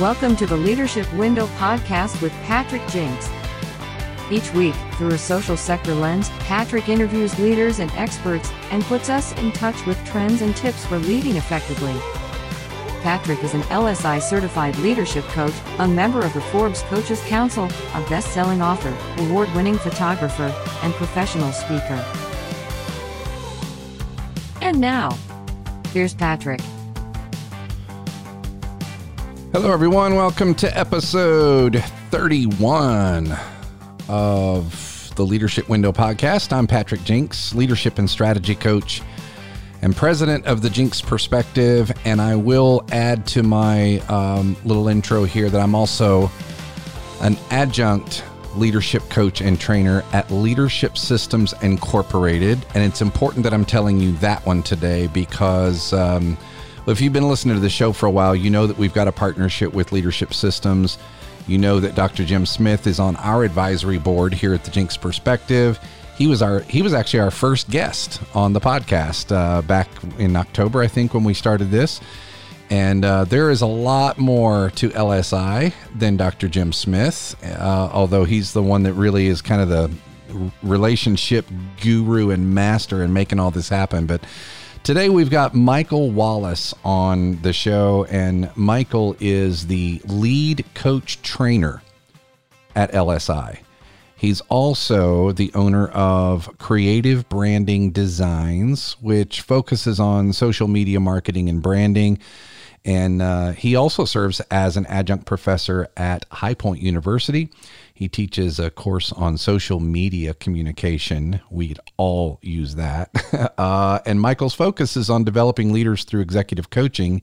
Welcome to the Leadership Window podcast with Patrick Jinks. Each week, through a social sector lens, Patrick interviews leaders and experts and puts us in touch with trends and tips for leading effectively. Patrick is an LSI certified leadership coach, a member of the Forbes Coaches Council, a best selling author, award winning photographer, and professional speaker. And now, here's Patrick. Hello, everyone. Welcome to episode 31 of the Leadership Window podcast. I'm Patrick Jinks, leadership and strategy coach and president of the Jinks Perspective. And I will add to my um, little intro here that I'm also an adjunct leadership coach and trainer at Leadership Systems Incorporated. And it's important that I'm telling you that one today because. Um, if you've been listening to the show for a while, you know that we've got a partnership with Leadership Systems. You know that Dr. Jim Smith is on our advisory board here at the Jinks Perspective. He was our he was actually our first guest on the podcast uh, back in October, I think, when we started this. And uh, there is a lot more to LSI than Dr. Jim Smith, uh, although he's the one that really is kind of the relationship guru and master in making all this happen. But Today we've got Michael Wallace on the show, and Michael is the lead coach trainer at LSI. He's also the owner of Creative Branding Designs, which focuses on social media marketing and branding. And uh, he also serves as an adjunct professor at High Point University. He teaches a course on social media communication. We'd all use that. uh, and Michael's focus is on developing leaders through executive coaching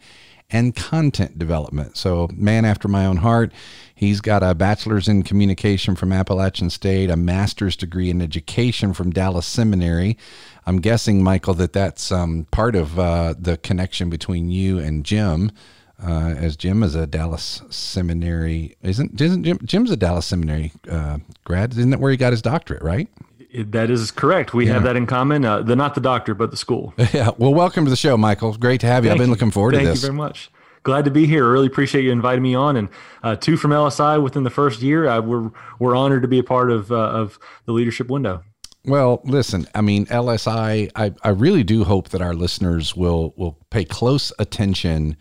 and content development. So, man after my own heart. He's got a bachelor's in communication from Appalachian State, a master's degree in education from Dallas Seminary. I'm guessing, Michael, that that's um, part of uh, the connection between you and Jim uh, as Jim is a Dallas Seminary. Isn't, isn't Jim? Jim's a Dallas Seminary uh, grad. Isn't that where he got his doctorate? Right. That is correct. We yeah. have that in common. Uh, the not the doctor, but the school. Yeah. Well, welcome to the show, Michael. Great to have you. Thank I've been looking forward to this. Thank you very much. Glad to be here. Really appreciate you inviting me on. And uh, two from LSI within the first year. Uh, we're we're honored to be a part of uh, of the leadership window. Well, listen, I mean, LSI, I, I really do hope that our listeners will will pay close attention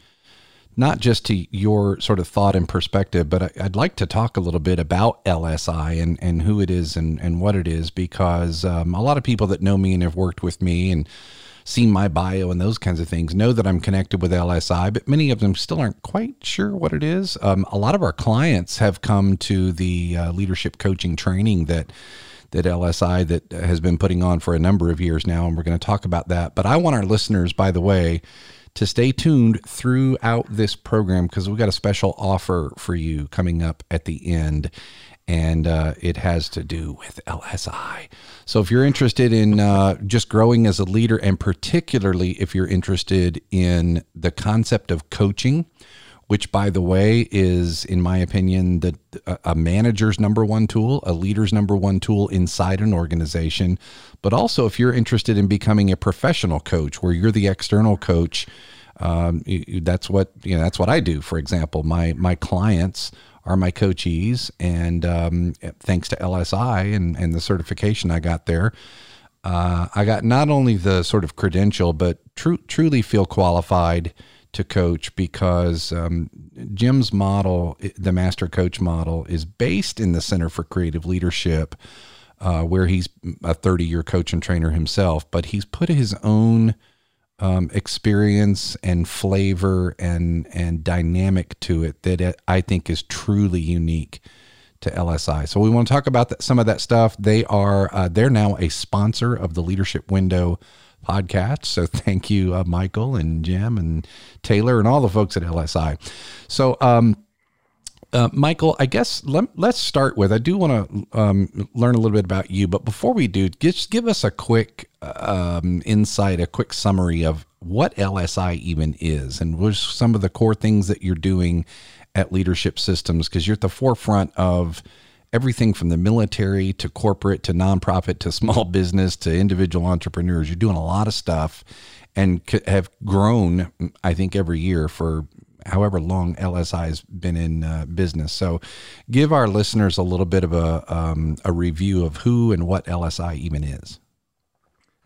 not just to your sort of thought and perspective, but I, would like to talk a little bit about LSI and, and who it is and, and what it is, because um, a lot of people that know me and have worked with me and seen my bio and those kinds of things know that I'm connected with LSI, but many of them still aren't quite sure what it is. Um, a lot of our clients have come to the uh, leadership coaching training that that LSI that has been putting on for a number of years now, and we're going to talk about that. But I want our listeners, by the way, to stay tuned throughout this program because we've got a special offer for you coming up at the end. And uh, it has to do with LSI. So, if you're interested in uh, just growing as a leader, and particularly if you're interested in the concept of coaching, which by the way is in my opinion the a manager's number one tool a leader's number one tool inside an organization. But also if you're interested in becoming a professional coach where you're the external coach um, that's what you know that's what i do. For example my my clients are my coachees and um, thanks to lsi and, and the certification i got there uh, i got not only the sort of credential but tr- truly feel qualified to coach because um, Jim's model, the master coach model, is based in the Center for Creative Leadership, uh, where he's a 30 year coach and trainer himself, but he's put his own um, experience and flavor and and dynamic to it that I think is truly unique to LSI. So we want to talk about that, some of that stuff. They are uh, they're now a sponsor of the Leadership Window podcast. So thank you, uh, Michael and Jim and Taylor and all the folks at LSI. So, um, uh, Michael, I guess let, us start with. I do want to um, learn a little bit about you, but before we do, just give us a quick um, insight, a quick summary of what LSI even is, and what some of the core things that you're doing at Leadership Systems, because you're at the forefront of everything from the military to corporate to nonprofit to small business to individual entrepreneurs. You're doing a lot of stuff and have grown, I think, every year for however long LSI has been in uh, business. So, give our listeners a little bit of a um, a review of who and what LSI even is.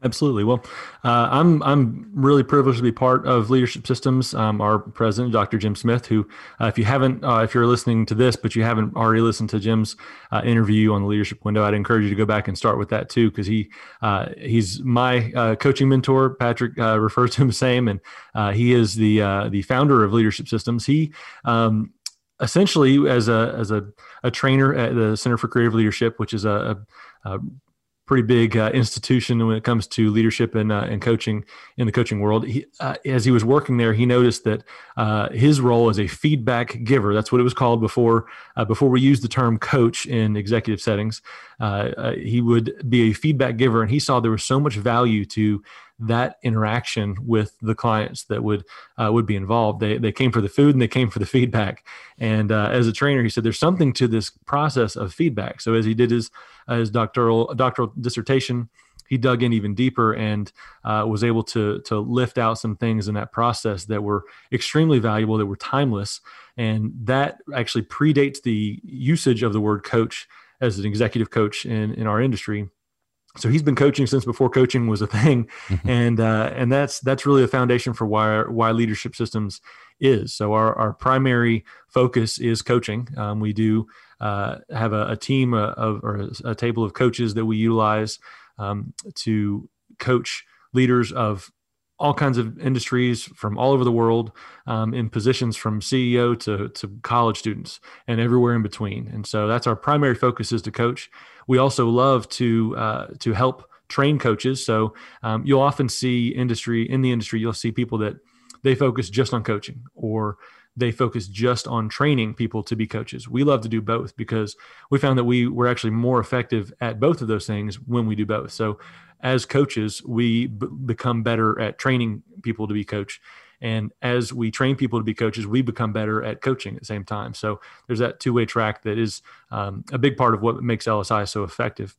Absolutely. Well, uh, I'm I'm really privileged to be part of Leadership Systems. Um, our president, Dr. Jim Smith, who, uh, if you haven't, uh, if you're listening to this, but you haven't already listened to Jim's uh, interview on the Leadership Window, I'd encourage you to go back and start with that too, because he uh, he's my uh, coaching mentor. Patrick refers to him the same, and he is the the founder of Leadership Systems. He um, essentially as a as a, a trainer at the Center for Creative Leadership, which is a, a, a pretty big uh, institution when it comes to leadership and, uh, and coaching in the coaching world. He, uh, as he was working there, he noticed that uh, his role as a feedback giver, that's what it was called before, uh, before we used the term coach in executive settings, uh, he would be a feedback giver. And he saw there was so much value to that interaction with the clients that would uh, would be involved. They they came for the food and they came for the feedback. And uh, as a trainer, he said there's something to this process of feedback. So as he did his uh, his doctoral doctoral dissertation, he dug in even deeper and uh, was able to to lift out some things in that process that were extremely valuable, that were timeless, and that actually predates the usage of the word coach as an executive coach in in our industry so he's been coaching since before coaching was a thing. Mm-hmm. and uh, and that's that's really a foundation for why why leadership systems is. So our, our primary focus is coaching. Um, we do uh, have a, a team uh, of or a, a, table of coaches that we utilize um, to coach leaders of all kinds of industries from all over the world um, in positions from CEO to, to college students and everywhere in between. And so that's our primary focus is to coach. We also love to uh, to help train coaches. So um, you'll often see industry in the industry, you'll see people that they focus just on coaching or they focus just on training people to be coaches. We love to do both because we found that we were actually more effective at both of those things when we do both. So as coaches, we b- become better at training people to be coach. And as we train people to be coaches, we become better at coaching at the same time. So there's that two way track that is um, a big part of what makes LSI so effective.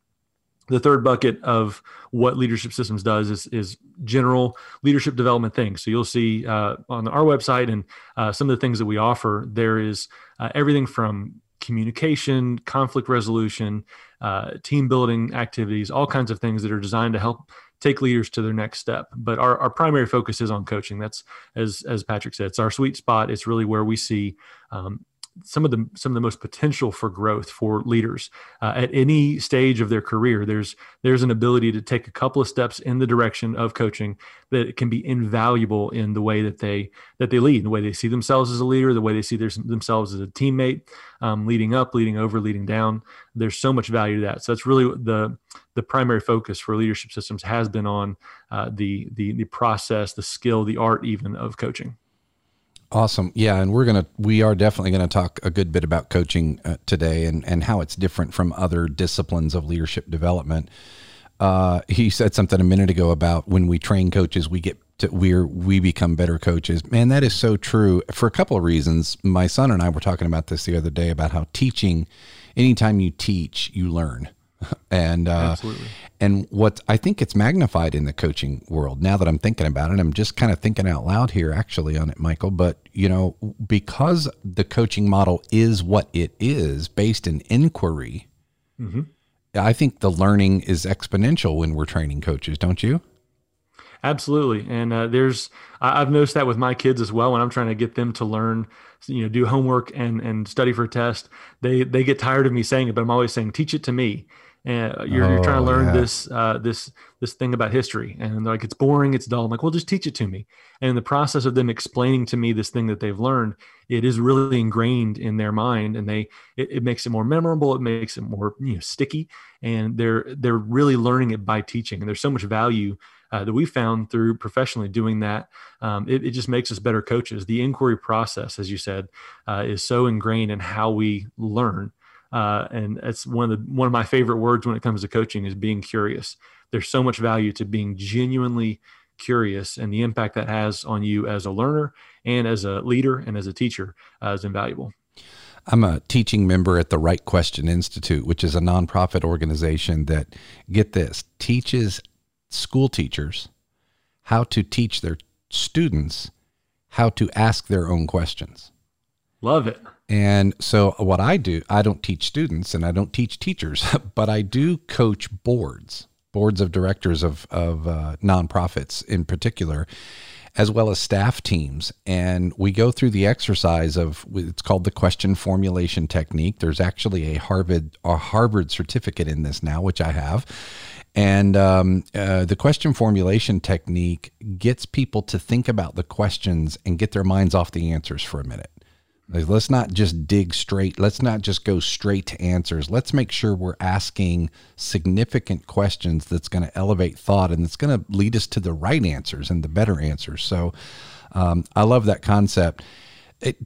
The third bucket of what leadership systems does is, is general leadership development things. So you'll see uh, on our website and uh, some of the things that we offer, there is uh, everything from communication, conflict resolution, uh, team building activities, all kinds of things that are designed to help take leaders to their next step. But our, our primary focus is on coaching. That's as as Patrick said, it's our sweet spot. It's really where we see um, some of the some of the most potential for growth for leaders. Uh, at any stage of their career there's there's an ability to take a couple of steps in the direction of coaching that can be invaluable in the way that they that they lead the way they see themselves as a leader the way they see their, themselves as a teammate um, leading up leading over leading down. There's so much value to that. So that's really the the primary focus for leadership systems has been on uh, the the the process the skill the art even of coaching Awesome. Yeah, and we're going to we are definitely going to talk a good bit about coaching uh, today and and how it's different from other disciplines of leadership development. Uh, he said something a minute ago about when we train coaches, we get to we're we become better coaches. Man, that is so true for a couple of reasons. My son and I were talking about this the other day about how teaching anytime you teach, you learn. and uh, Absolutely. and what I think it's magnified in the coaching world now that I'm thinking about it. I'm just kind of thinking out loud here, actually, on it, Michael. But you know, because the coaching model is what it is, based in inquiry, mm-hmm. I think the learning is exponential when we're training coaches. Don't you? Absolutely, and uh, there's I've noticed that with my kids as well. When I'm trying to get them to learn, you know, do homework and and study for a test, they they get tired of me saying it, but I'm always saying, teach it to me and you're, oh, you're trying to oh, learn yeah. this uh, this this thing about history. And they're like it's boring it's dull. I'm like well just teach it to me. And in the process of them explaining to me this thing that they've learned it is really ingrained in their mind. And they it, it makes it more memorable. It makes it more you know sticky. And they're they're really learning it by teaching. And there's so much value uh, that we found through professionally doing that. Um, it, it, just makes us better coaches. The inquiry process, as you said, uh, is so ingrained in how we learn uh, and that's one of the one of my favorite words when it comes to coaching is being curious. There's so much value to being genuinely curious, and the impact that has on you as a learner and as a leader and as a teacher uh, is invaluable. I'm a teaching member at the Right Question Institute, which is a nonprofit organization that, get this, teaches school teachers how to teach their students how to ask their own questions. Love it. And so, what I do, I don't teach students and I don't teach teachers, but I do coach boards, boards of directors of, of uh, nonprofits in particular, as well as staff teams. And we go through the exercise of it's called the question formulation technique. There's actually a Harvard, a Harvard certificate in this now, which I have. And um, uh, the question formulation technique gets people to think about the questions and get their minds off the answers for a minute. Let's not just dig straight. Let's not just go straight to answers. Let's make sure we're asking significant questions that's going to elevate thought and that's going to lead us to the right answers and the better answers. So um, I love that concept.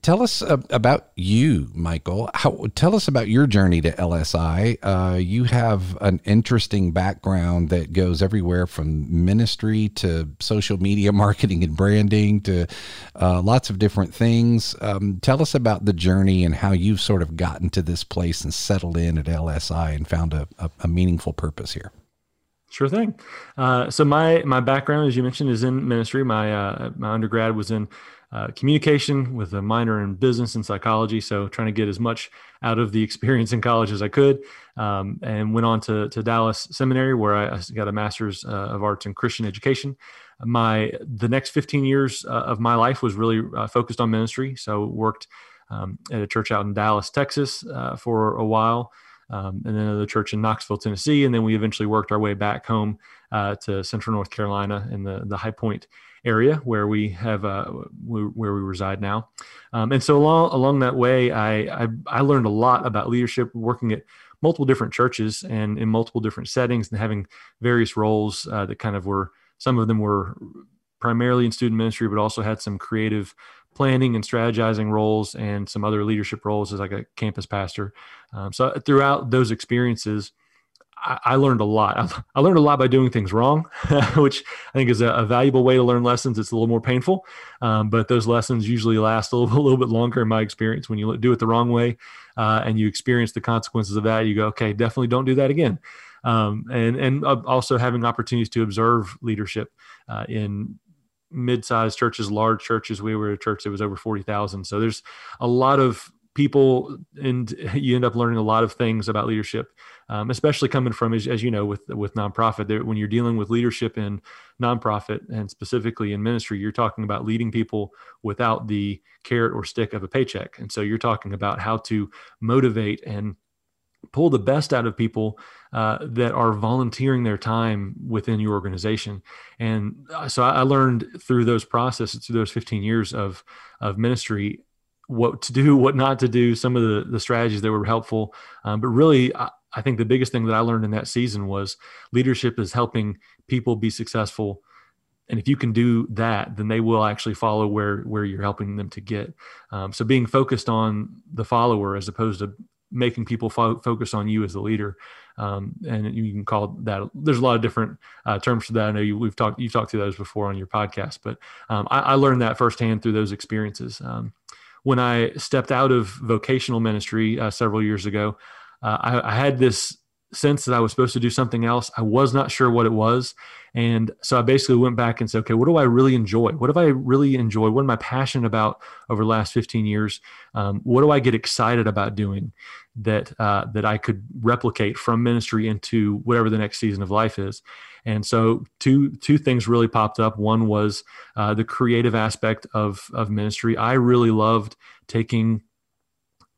Tell us uh, about you, Michael. How, tell us about your journey to LSI. Uh, you have an interesting background that goes everywhere from ministry to social media marketing and branding to uh, lots of different things. Um, tell us about the journey and how you've sort of gotten to this place and settled in at LSI and found a, a, a meaningful purpose here. Sure thing. Uh, so my my background, as you mentioned, is in ministry. My uh, my undergrad was in uh, communication with a minor in business and psychology. So trying to get as much out of the experience in college as I could, um, and went on to, to Dallas Seminary where I got a master's uh, of arts in Christian education. My the next 15 years uh, of my life was really uh, focused on ministry. So worked um, at a church out in Dallas, Texas, uh, for a while. Um, and then another church in Knoxville, Tennessee, and then we eventually worked our way back home to Central North Carolina in the the High Point area where we have uh, where we reside now. Um, and so along along that way, I, I, I learned a lot about leadership working at multiple different churches and in multiple different settings and having various roles uh, that kind of were some of them were primarily in student ministry, but also had some creative planning and strategizing roles and some other leadership roles as like a campus pastor. Um, so throughout those experiences, I, learned a lot. I, learned a lot by doing things wrong, which I think is a, a, valuable way to learn lessons. It's a little more painful, um, but those lessons usually last a little, a little, bit longer in my experience. When you do it the wrong way uh, and you experience the consequences of that, you go, okay, definitely don't do that again. Um, and and uh, also having opportunities to observe leadership uh, in mid-sized churches, large churches. We were a church that was over forty thousand, so there's a lot of people, and you end up learning a lot of things about leadership um, especially coming from as, as, you know with with nonprofit there, when you're dealing with leadership in nonprofit and specifically in ministry you're talking about leading people without the carrot or stick of a paycheck and so you're talking about how to motivate and pull the best out of people uh, that are volunteering their time within your organization. And uh, so I learned through those processes, through those 15 years of, of ministry, what to do, what not to do, some of the, the strategies that were helpful. Um, but really, I, I think the biggest thing that I learned in that season was leadership is helping people be successful. And if you can do that, then they will actually follow where where you're helping them to get. Um, so being focused on the follower as opposed to making people fo- focus on you as the leader, um, and you can call that. There's a lot of different uh, terms for that. I know you, we've talked you've talked to those before on your podcast, but um, I, I, learned that firsthand through those experiences. Um, when I stepped out of vocational ministry uh, several years ago, uh, I, I had this sense that I was supposed to do something else. I was not sure what it was. And so I basically went back and said, okay, what do I really enjoy? What have I really enjoyed? What am I passionate about over the last 15 years? Um, what do I get excited about doing that, uh, that I could replicate from ministry into whatever the next season of life is? And so two, two things really popped up. One was uh, the creative aspect of, of ministry. I really loved taking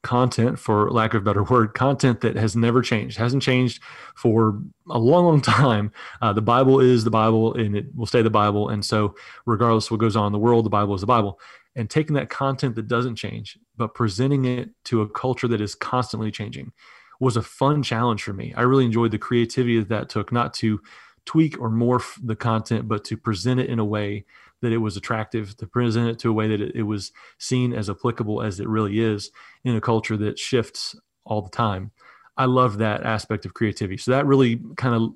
content for lack of a better word content that has never changed hasn't changed for a long long time. Uh, the bible is the bible and it will stay the bible and so regardless of what goes on in the world the bible is the bible. And taking that content that doesn't change but presenting it to a culture that is constantly changing was a fun challenge for me. I really enjoyed the creativity that that took not to tweak or morph the content but to present it in a way that it was attractive to present it to a way that it, it was seen as applicable as it really is in a culture that shifts all the time. I love that aspect of creativity. So that really kind of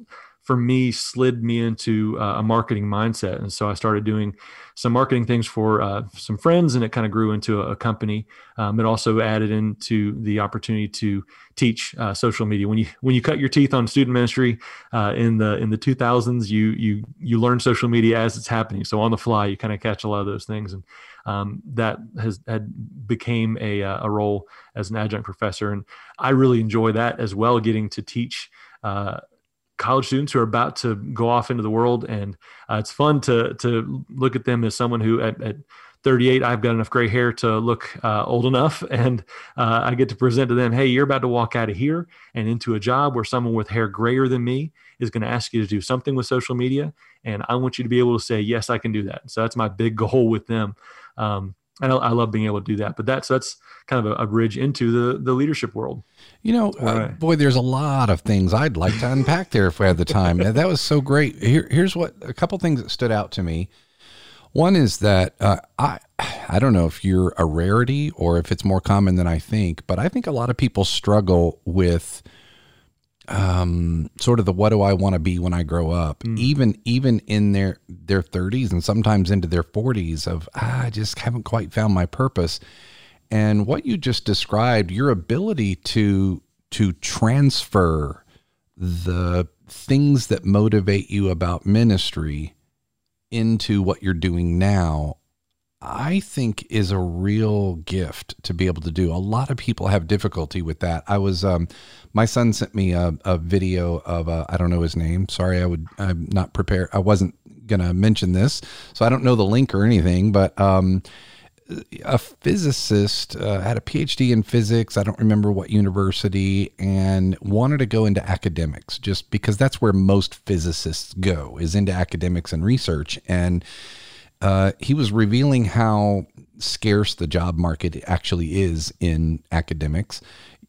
for me slid me into uh, a marketing mindset. And so i started doing some marketing things for uh, some friends and it kind of grew into a, a company. Um, it also added into the opportunity to teach uh, social media. When you when you cut your teeth on student ministry uh, in the in the 2000s you you you learn social media as it's happening. So on the fly you kind of catch a lot of those things. And um, that has had became a, uh, a role as an adjunct professor. And i really enjoy that as well getting to teach uh, college students who are about to go off into the world, and uh, it's fun to to look at them as someone who at, at 38 I've got enough gray hair to look uh, old enough, and uh, I get to present to them, hey, you're about to walk out of here and into a job where someone with hair grayer than me is going to ask you to do something with social media, and I want you to be able to say, yes, I can do that. So that's my big goal with them. Um, I, I, love being able to do that. But that's that's kind of a, a bridge into the the leadership world. You know, uh, boy, there's a lot of things I'd like to unpack there if we had the time. that was so great. Here, here's what a couple things that stood out to me. One is that uh, I I don't know if you're a rarity or if it's more common than I think, but I think a lot of people struggle with um, sort of the what do I want to be when I grow up, mm. even even in their their 30s and sometimes into their 40s of ah, I just haven't quite found my purpose. And what you just described, your ability to to transfer the things that motivate you about ministry into what you're doing now I think is a real gift to be able to do. A lot of people have difficulty with that. I was, um, my son sent me a, a video of, I don't know his name. Sorry, I would, I'm not prepared. I wasn't going to mention this, so I don't know the link or anything, but, um, a physicist uh, had a PhD in physics. I don't remember what university, and wanted to go into academics just because that's where most physicists go is into academics and research. And uh, he was revealing how scarce the job market actually is in academics.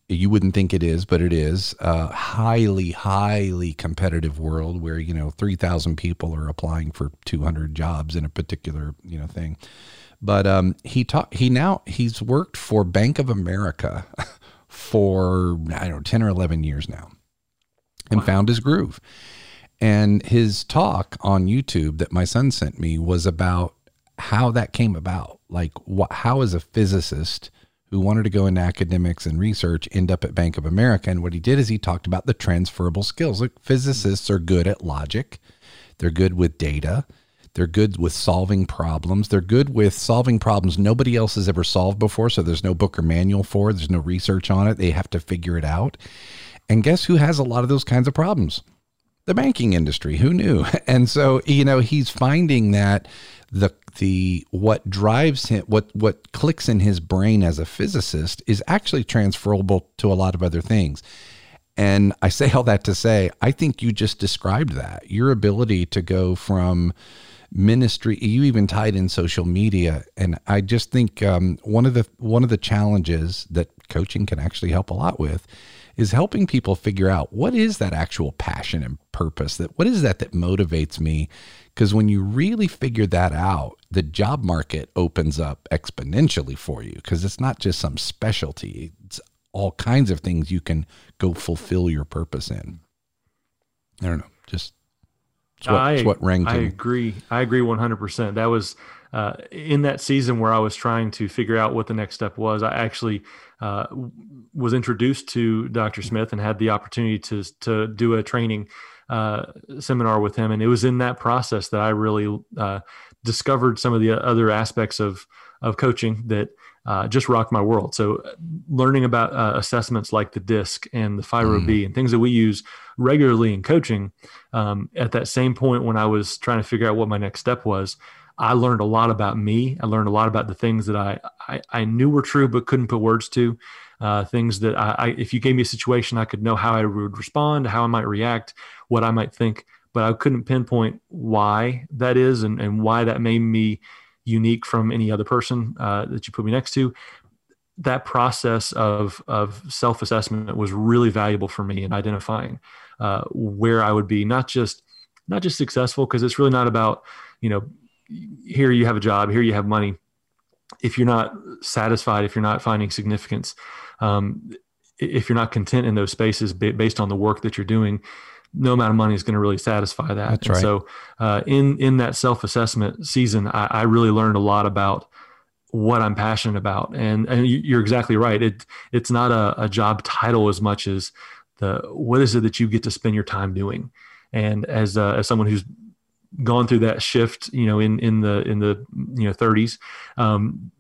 You wouldn't think it is, but it is a highly, highly competitive world where you know three thousand people are applying for two hundred jobs in a particular you know thing. But um, he taught. He now he's worked for Bank of America for I don't know ten or eleven years now, and wow. found his groove. And his talk on YouTube that my son sent me was about how that came about. Like, what, how is a physicist who wanted to go into academics and research end up at Bank of America? And what he did is he talked about the transferable skills. Like, physicists are good at logic, they're good with data, they're good with solving problems. They're good with solving problems nobody else has ever solved before. So there's no book or manual for it. There's no research on it. They have to figure it out. And guess who has a lot of those kinds of problems? The banking industry. Who knew? And so, you know, he's finding that the the what drives him what what clicks in his brain as a physicist is actually transferable to a lot of other things. And I say all that to say, I think you just described that. Your ability to go from ministry you even tied in social media and i just think um, one of the one of the challenges that coaching can actually help a lot with is helping people figure out what is that actual passion and purpose that what is that that motivates me because when you really figure that out the job market opens up exponentially for you because it's not just some specialty it's all kinds of things you can go fulfill your purpose in i don't know just it's what, I, it's what rang to I agree. I agree 100%. That was uh, in that season where I was trying to figure out what the next step was. I actually uh, was introduced to Dr. Smith and had the opportunity to to do a training uh, seminar with him, and it was in that process that I really uh, discovered some of the other aspects of of coaching that. Uh, just rocked my world. So, learning about uh, assessments like the DISC and the FIRO B mm. and things that we use regularly in coaching, um, at that same point when I was trying to figure out what my next step was, I learned a lot about me. I learned a lot about the things that I, I, I knew were true but couldn't put words to. Uh, things that I, I, if you gave me a situation, I could know how I would respond, how I might react, what I might think, but I couldn't pinpoint why that is and, and why that made me unique from any other person uh, that you put me next to. That process of of self assessment was really valuable for me in identifying uh, where I would be not just not just successful because it's really not about you know here you have a job, here you have money. If you're not satisfied, if you're not finding significance, um, if you're not content in those spaces based on the work that you're doing, no amount of money is going to really satisfy that. That's and right. So, uh, in in that self assessment season, I, I really learned a lot about what I'm passionate about. And and you're exactly right. It it's not a, a job title as much as the what is it that you get to spend your time doing. And as uh, as someone who's gone through that shift, you know, in in the in the you know 30s, um,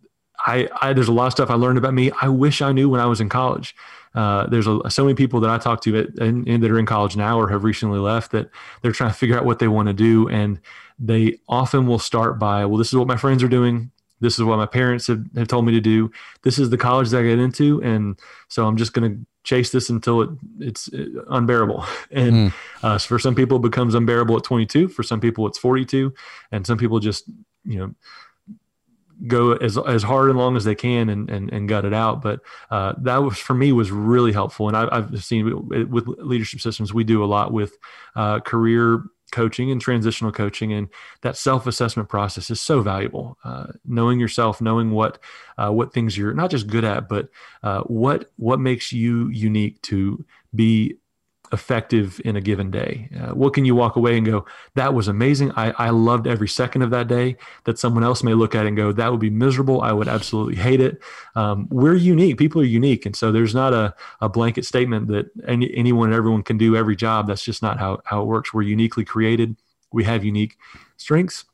I, I there's a lot of stuff I learned about me. I wish I knew when I was in college. Uh, there's a, so many people that I talk to at, and, and, that are in college now or have recently left that they're trying to figure out what they want to do, and they often will start by, well, this is what my friends are doing. This is what my parents have, have told me to do. This is the college that I get into, and so I'm just going to chase this until it it's uh, unbearable. And mm. uh, for some people, it becomes unbearable at 22. For some people, it's 42, and some people just you know go as as hard and long as they can and and, and gut it out. But uh, that was for me was really helpful. And I, have seen with leadership systems, we do a lot with uh, career coaching and transitional coaching and that self-assessment process is so valuable. Uh, knowing yourself knowing what uh, what things you're not just good at but uh, what what makes you unique to be effective in a given day? Uh, what can you walk away and go, that was amazing. I, I loved every second of that day that someone else may look at and go, that would be miserable. I would absolutely hate it. Um, we're unique. People are unique. And so there's not a, a blanket statement that any, anyone and everyone can do every job. That's just not how, how it works. We're uniquely created. We have unique strengths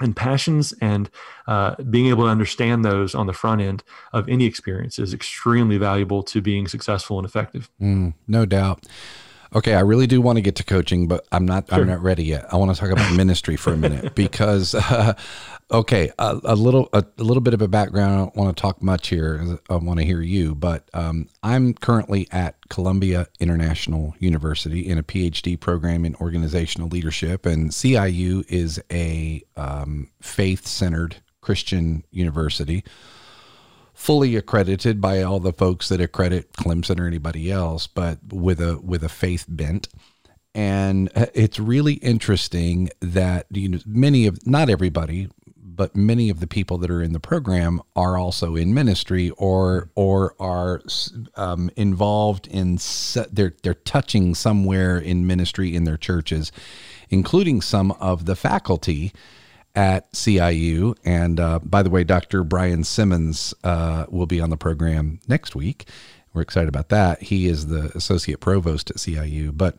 and passions and uh, being able to understand those on the front end of any experience is extremely valuable to being successful and effective. Mm, no doubt. Okay, I really do want to get to coaching, but I'm not. Sure. I'm not ready yet. I want to talk about ministry for a minute because, uh, okay, a, a little a, a, little bit of a background. I don't want to talk much here. I want to hear you, but um, I'm currently at Columbia International University in a PhD program in organizational leadership, and CIU is a um, faith centered Christian university fully accredited by all the folks that accredit Clemson or anybody else, but with a with a faith bent. And uh, it's really interesting that you know many of not everybody, but many of the people that are in the program are also in ministry or or are um, involved in they're they're touching somewhere in ministry in their churches, including some of the faculty at CIU. And uh, by the way, Dr. Brian Simmons uh, will be on the program next week. We're excited about that. He is the associate provost at CIU. But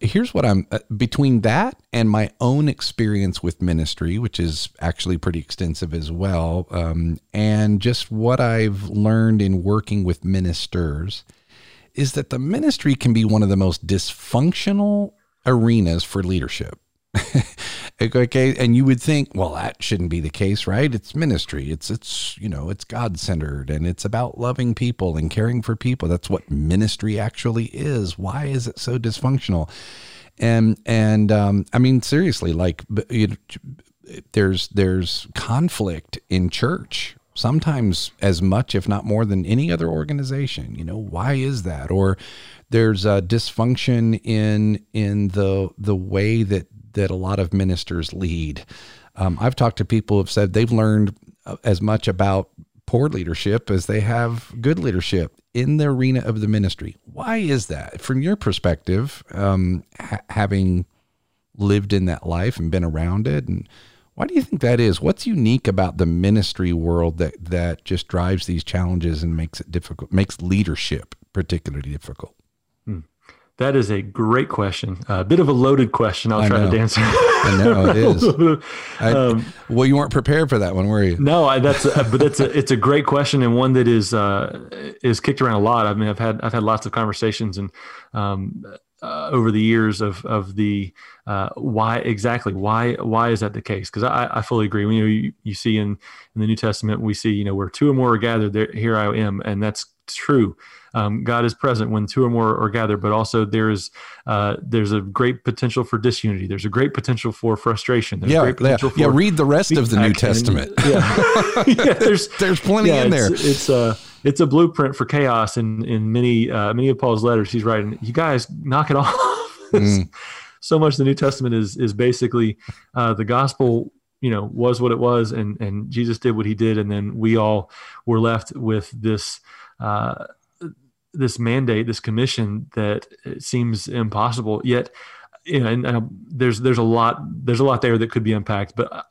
here's what I'm uh, between that and my own experience with ministry, which is actually pretty extensive as well, um, and just what I've learned in working with ministers is that the ministry can be one of the most dysfunctional arenas for leadership. okay and you would think well that shouldn't be the case right? It's ministry. It's it's you know it's god centered and it's about loving people and caring for people. That's what ministry actually is. Why is it so dysfunctional? And and um, i mean seriously like there's there's conflict in church sometimes as much if not more than any other organization. You know why is that? Or there's a dysfunction in in the the way that that a lot of ministers lead. Um, I've talked to people who have said they've learned uh, as much about poor leadership as they have good leadership in the arena of the ministry. Why is that? From your perspective, um, ha- having lived in that life and been around it, and why do you think that is? What's unique about the ministry world that that just drives these challenges and makes it difficult, makes leadership particularly difficult? That is a great question. A bit of a loaded question. I'll I try know. to answer. I know it is. I, um, well, you weren't prepared for that one, were you? No, I, that's a, but that's a, it's a great question and one that is uh, is kicked around a lot. I mean, I've had I've had lots of conversations and um, uh, over the years of of the uh, why exactly why why is that the case? Because I, I fully agree. You know, you, you see in in the New Testament we see you know where two or more are gathered, there here I am, and that's true um, God is present when two or more are gathered, but also there's uh, there's a great potential for disunity. There's a great potential for frustration. There's yeah, yeah, yeah. Read the rest of the New Testament. And, yeah. yeah, there's there's plenty yeah, in there. It's, it's a it's a blueprint for chaos in in many uh, many of Paul's letters. He's writing, you guys knock it off. mm. So much the New Testament is is basically uh, the gospel you know was what it was and and jesus did what he did and then we all were left with this uh this mandate, this commission that seems impossible. Yet, you know, and, and there's there's a lot there's a lot there that could be unpacked. But uh,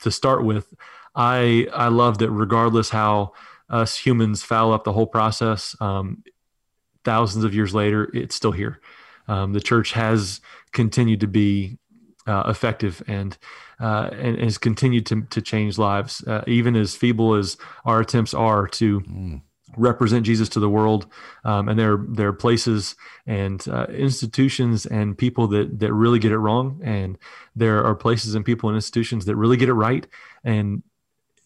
to start with, I I love that regardless how us humans foul up the whole process, um, thousands of years later, it's still here. Um, the church has continued to be uh, effective and uh, and has continued to to change lives, uh, even as feeble as our attempts are to. Mm. Represent Jesus to the world, um, and there there are places and uh, institutions and people that that really get it wrong, and there are places and people and institutions that really get it right. And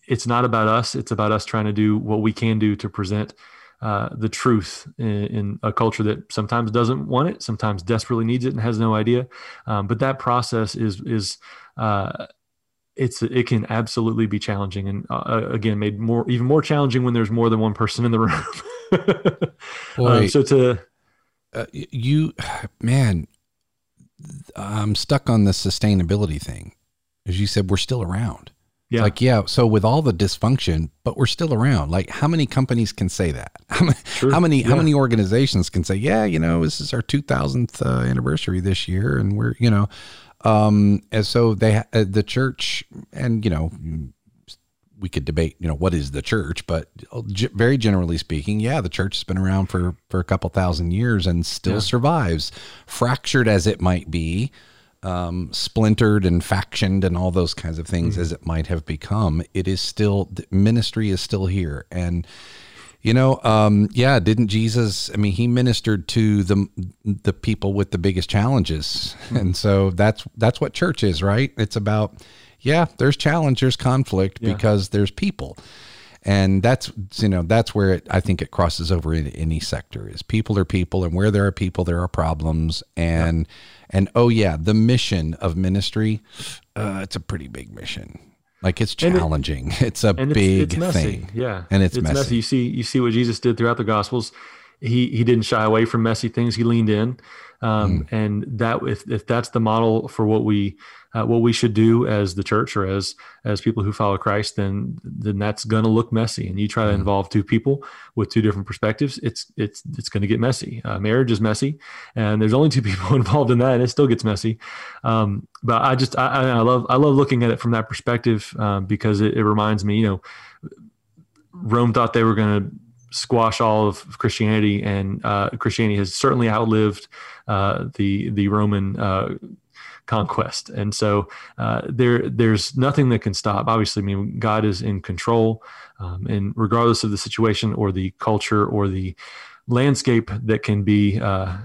it's not about us; it's about us trying to do what we can do to present uh, the truth in, in, a culture that sometimes doesn't want it, sometimes desperately needs it and has no idea. Um, but that process is is uh, it's it can absolutely be challenging, and uh, uh again, made more even more challenging when there's more than one person in the room. um, so to uh, you, man, I'm stuck on the sustainability thing. As you said, we're still around. Yeah. Like, yeah. So with all the dysfunction, but we're still around. Like, how many companies can say that? How many, sure. how many, yeah. how many organizations can say, yeah, you know, this is our 2000th uh, anniversary this year. And we're, you know, um, and so they, uh, the church and, you know, we could debate, you know, what is the church, but very generally speaking, yeah, the church has been around for, for a couple thousand years and still yeah. survives fractured as it might be um, splintered and factioned and all those kinds of things mm-hmm. as it might have become, it is still ministry is still here. And you know, um, yeah, didn't Jesus? I mean, he ministered to the the people with the biggest challenges, mm-hmm. and so that's that's what church is, right? It's about yeah, there's challenge, there's conflict yeah. because there's people and that's you know that's where it, I think it crosses over in any sector is people are people and where there are people there are problems and and oh yeah the mission of ministry uh, it's a pretty big mission like it's challenging it, it's a big it's, it's thing. Yeah. And it's, it's messy. messy. you see you see what Jesus did throughout the gospels. He he didn't shy away from messy things. He leaned in. Um, mm. and that if if that's the model for what we uh, what we should do as the church or as as people who follow Christ, then then that's going to look messy. And you try to mm-hmm. involve two people with two different perspectives, it's it's it's going to get messy. Uh, marriage is messy, and there's only two people involved in that, and it still gets messy. Um, but I just I, I, love I love looking at it from that perspective um, because it, it reminds me, you know, Rome thought they were going to squash all of Christianity, and uh, Christianity has certainly outlived uh, the the Roman uh, conquest. And so uh, there, there's nothing that can stop. Obviously, I mean, God is in control, um, and regardless of the situation or the culture or the landscape that can be uh,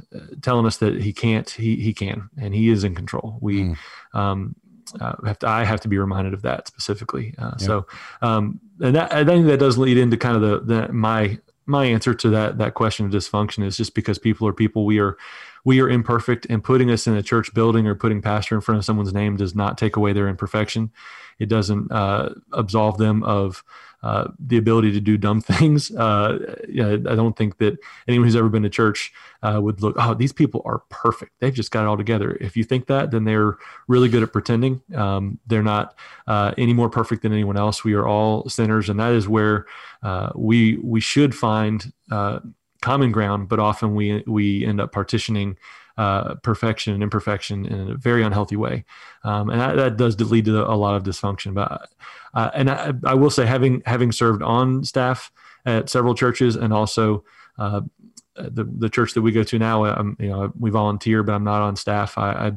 telling us that He can't, He He can, and He is in control. We. Mm. Um, uh, have to, I have to be reminded of that specifically. Uh, So, um, and that, I think that does lead into kind of the, the my my answer to that that question of dysfunction is just because people are people. We are we are imperfect and putting us in a church building or putting pastor in front of someone's name does not take away their imperfection. It doesn't uh, absolve them of uh, the ability to do dumb things. Uh, I don't think that anyone who's ever been to church uh, would look, oh, these people are perfect. They've just got it all together. If you think that, then they're really good at pretending. Um, they're not uh, any more perfect than anyone else. We are all sinners, and that is where uh, we we should find common ground, but often we we end up partitioning uh, perfection and imperfection in a very unhealthy way, um, and that, that, does lead to a lot of dysfunction. But uh, and I, I, will say, having having served on staff at several churches and also uh, the the church that we go to now, I'm, you know, we volunteer, but I'm not on staff. I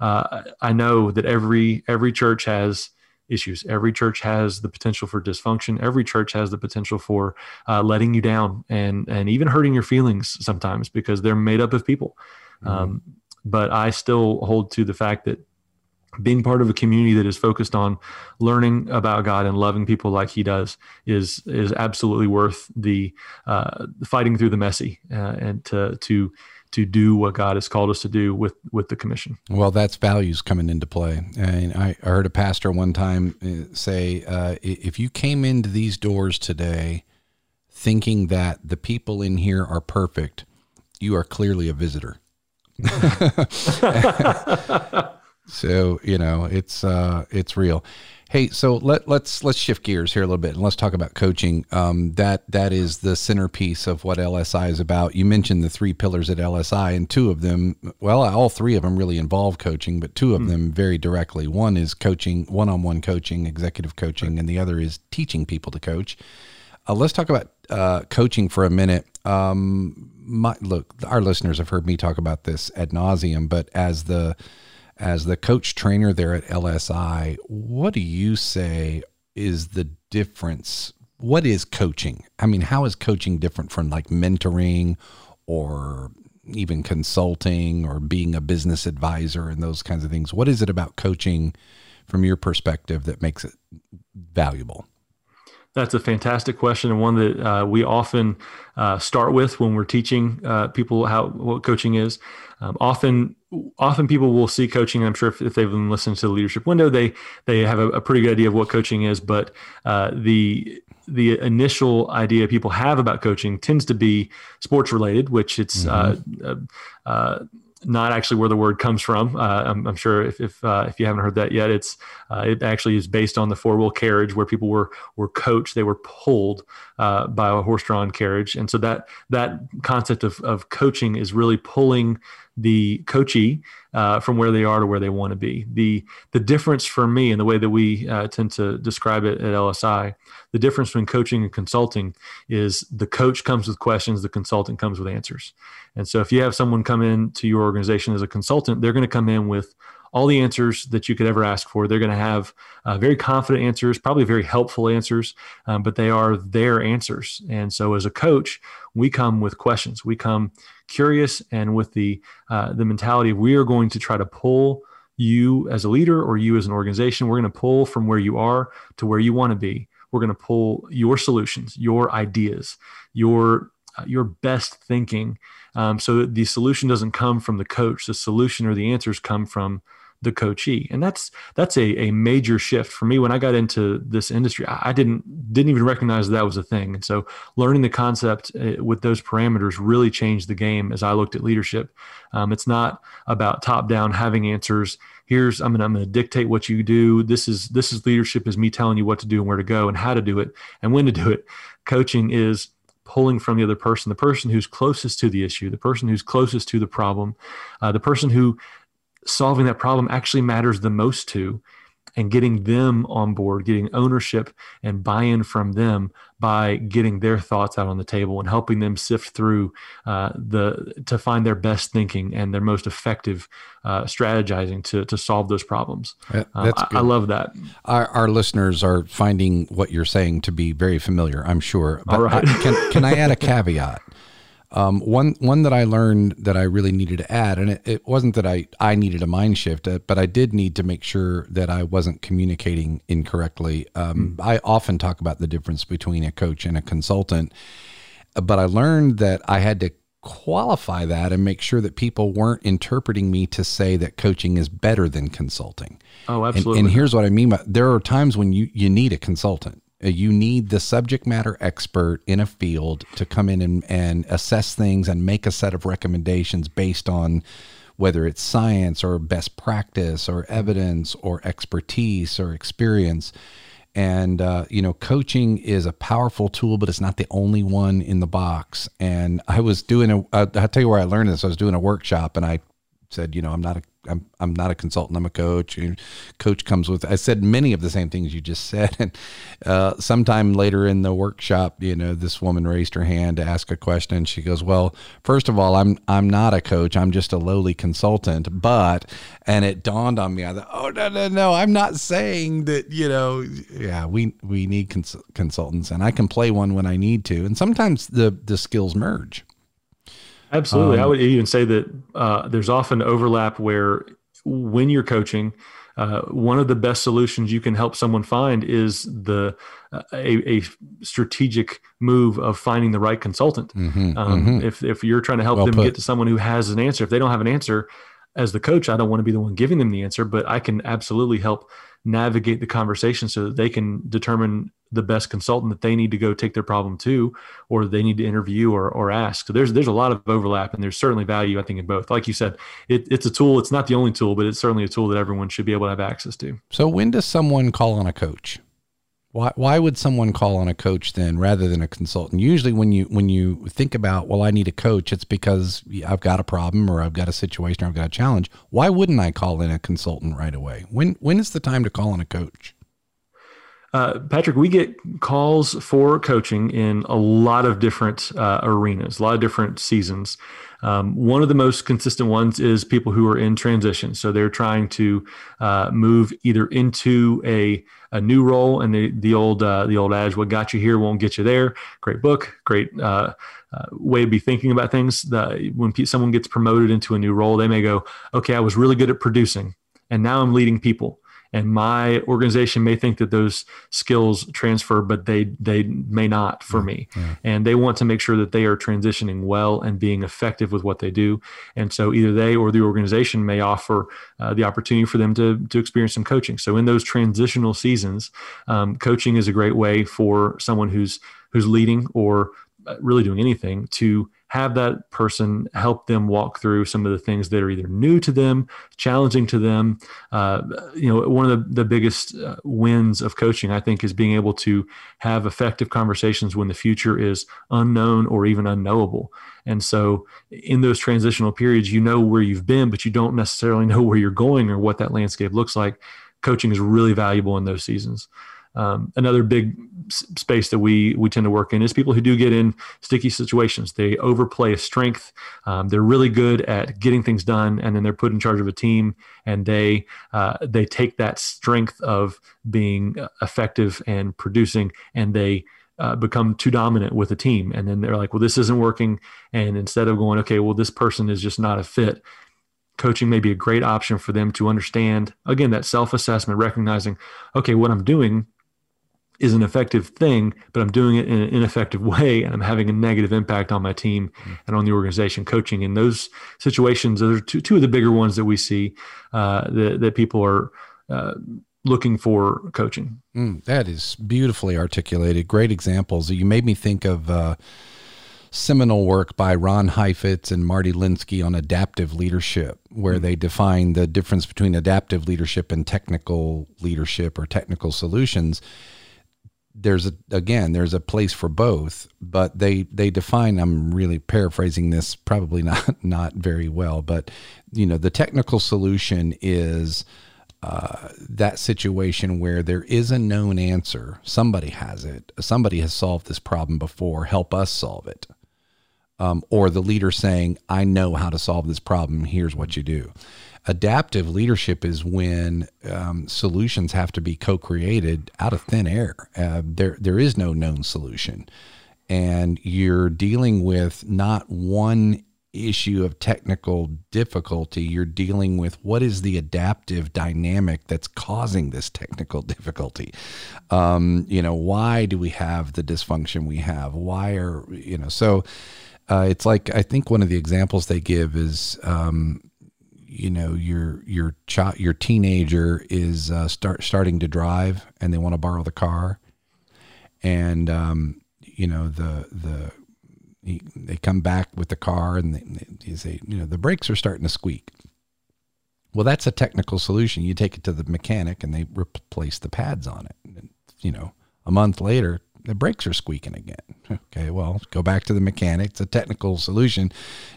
I, uh, I know that every every church has issues. Every church has the potential for dysfunction. Every church has the potential for uh, letting you down and and even hurting your feelings sometimes because they're made up of people. Mm-hmm. Um, but I still hold to the fact that being part of a community that is focused on learning about God and loving people like He does is is absolutely worth the uh, fighting through the messy uh, and to to to do what God has called us to do with with the commission. Well, that's values coming into play. And I I heard a pastor one time uh, say, uh, if you came into these doors today thinking that the people in here are perfect, you are clearly a visitor. So you know, it's uh, it's real. Hey, so let let's let's shift gears here a little bit and let's talk about coaching. Um, that that is the centerpiece of what LSI is about. You mentioned the three pillars at LSI, and two of them, well, all three of them really involve coaching, but two of mm. them very directly. One is coaching, one-on-one coaching, executive coaching, right. and the other is teaching people to coach. Uh, let's talk about uh, coaching for a minute. Um, my, look, our listeners have heard me talk about this ad nauseum, but as the as the coach trainer there at LSI, what do you say is the difference? What is coaching? I mean, how is coaching different from like mentoring or even consulting or being a business advisor and those kinds of things? What is it about coaching from your perspective that makes it valuable? That's a fantastic question and one that uh, we often uh, start with when we're teaching uh, people how what coaching is. Um, often, often people will see coaching. I'm sure if, if, they've been listening to the Leadership Window, they they have a, a pretty good idea of what coaching is. But uh, the the initial idea people have about coaching tends to be sports related, which it's mm-hmm. uh, uh, not actually where the word comes from. Uh, I'm, I'm, sure if if, uh, if, you haven't heard that yet, it's uh, it actually is based on the four wheel carriage where people were were coached, they were pulled uh, by a horse drawn carriage, and so that that concept of of coaching is really pulling the coachee uh, from where they are to where they want to be. The the difference for me and the way that we uh, tend to describe it at LSI, the difference between coaching and consulting is the coach comes with questions, the consultant comes with answers. And so if you have someone come in to your organization as a consultant, they're going to come in with all the answers that you could ever ask for. They're going to have uh, very confident answers, probably very helpful answers, um, but they are their answers. And so, as a coach, we come with questions. We come curious and with the uh, the mentality of we are going to try to pull you as a leader or you as an organization. We're going to pull from where you are to where you want to be. We're going to pull your solutions, your ideas, your uh, your best thinking. Um, so the solution doesn't come from the coach. The solution or the answers come from the coachee. And that's that's a, a major shift for me. When i got into this industry i, didn't didn't even recognize that, that was a thing. And so learning the concept uh, with those parameters really changed the game as i looked at leadership. Um, it's not about top down having answers. Here's i'm gonna i'm gonna dictate what you do. This is this is leadership is me telling you what to do and where to go and how to do it and when to do it. Coaching is pulling from the other person, the person who's closest to the issue, the person who's closest to the problem, uh, the person who solving that problem actually matters the most to and getting them on board, getting ownership and buy in from them by getting their thoughts out on the table and helping them sift through uh, the to find their best thinking and their most effective uh, strategizing to to solve those problems. um, I, I, love that. Our, our, listeners are finding what you're saying to be very familiar, I'm sure. But All right. Can, can I add a caveat? Um, one one that I learned that I really needed to add, and it, it wasn't that I I needed a mind shift, uh, but I did need to make sure that I wasn't communicating incorrectly. Um, mm. I often talk about the difference between a coach and a consultant, uh, but I learned that I had to qualify that and make sure that people weren't interpreting me to say that coaching is better than consulting. Oh, absolutely. And, and here's what I mean by there are times when you you need a consultant you need the subject matter expert in a field to come in and, and assess things and make a set of recommendations based on whether it's science or best practice or evidence or expertise or experience. And, uh, you know, coaching is a powerful tool, but it's not the only one in the box. And I was doing a, I'll tell you where I learned this. I was doing a workshop and I said, you know, I'm not a I'm I'm not a consultant. I'm a coach. coach comes with. I said many of the same things you just said. And uh, sometime later in the workshop, you know, this woman raised her hand to ask a question. She goes, "Well, first of all, I'm I'm not a coach. I'm just a lowly consultant." But and it dawned on me. I thought, "Oh no no no! I'm not saying that. You know, yeah, we we need cons- consultants, and I can play one when I need to. And sometimes the the skills merge." Absolutely. Um, I would even say that uh, there's often overlap where when you're coaching, uh, one of the best solutions you can help someone find is the uh, a, a, strategic move of finding the right consultant. Mm-hmm, um, mm-hmm. If if you're trying to help well them put. get to someone who has an answer, if they don't have an answer, as the coach, I don't want to be the one giving them the answer, but I can absolutely help navigate the conversation so that they can determine the best consultant that they need to go take their problem to, or they need to interview or, or ask. So there's there's a lot of overlap, and there's certainly value I think in both. Like you said, it, it's a tool. It's not the only tool, but it's certainly a tool that everyone should be able to have access to. So when does someone call on a coach? Why, why would someone call on a coach then rather than a consultant? Usually when you when you think about well I need a coach it's because I've got a problem or I've got a situation or I've got a challenge. Why wouldn't I call in a consultant right away? When when is the time to call on a coach? Uh, Patrick, we get calls for coaching in a lot of different uh, arenas, a lot of different seasons. Um, one of the most consistent ones is people who are in transition. So they're trying to uh, move either into a, a new role, and the the old uh, the old adage, "What got you here won't get you there." Great book, great uh, uh, way to be thinking about things. The, when someone gets promoted into a new role, they may go, "Okay, I was really good at producing, and now I'm leading people." And my organization may think that those skills transfer but they they may not for me. yeah. and they want to make sure that they are transitioning well and being effective with what they do. And so either they or the organization may offer uh, the opportunity for them to to experience some coaching. So in those transitional seasons um, coaching is a great way for someone who's who's leading or uh, really doing anything to have that person help them walk through some of the things that are either new to them, challenging to them. Uh, you know, one of the, the biggest uh, wins of coaching, I think, is being able to have effective conversations when the future is unknown or even unknowable. And so, in those transitional periods, you know where you've been, but you don't necessarily know where you're going or what that landscape looks like. Coaching is really valuable in those seasons. Um, another big space that we we tend to work in is people who do get in sticky situations. They overplay a strength. Um, they're really good at getting things done, and then they're put in charge of a team, and they uh, they take that strength of being effective and producing, and they uh, become too dominant with a team. And then they're like, well, this isn't working. And instead of going, okay, well, this person is just not a fit, coaching may be a great option for them to understand, again, that self assessment, recognizing, okay, what I'm doing is an effective thing, but I'm doing it in an ineffective way and I'm having a negative impact on my team mm-hmm. and on the organization coaching. In those situations, those are two, two of the bigger ones that we see uh, that, that people are uh, looking for coaching. Mm, that is beautifully articulated. Great examples. You made me think of uh, seminal work by Ron Heifetz and Marty Linsky on adaptive leadership, where mm-hmm. they define the difference between adaptive leadership and technical leadership or technical solutions there's a again there's a place for both but they they define i'm really paraphrasing this probably not not very well but you know the technical solution is uh, that situation where there is a known answer. Somebody has it. Somebody has solved this problem before. Help us solve it. Um, or the leader saying i know how to solve this problem. Here's what you do adaptive leadership is when um, solutions have to be co-created out of thin air. Uh, there, there is no known solution, and you're dealing with not one issue of technical difficulty. You're dealing with what is the adaptive dynamic that's causing this technical difficulty. Um, you know, why do we have the dysfunction we have? Why are you know so? Uh, it's like I think one of the examples they give is um, you know your your child your teenager is uh, start starting to drive and they want to borrow the car. And um, you know the the he, they come back with the car and they, they say you know the brakes are starting to squeak. Well that's a technical solution. You take it to the mechanic and they replace the pads on it. And, you know a month later the brakes are squeaking again. Okay, well, go back to the mechanic. It's a technical solution.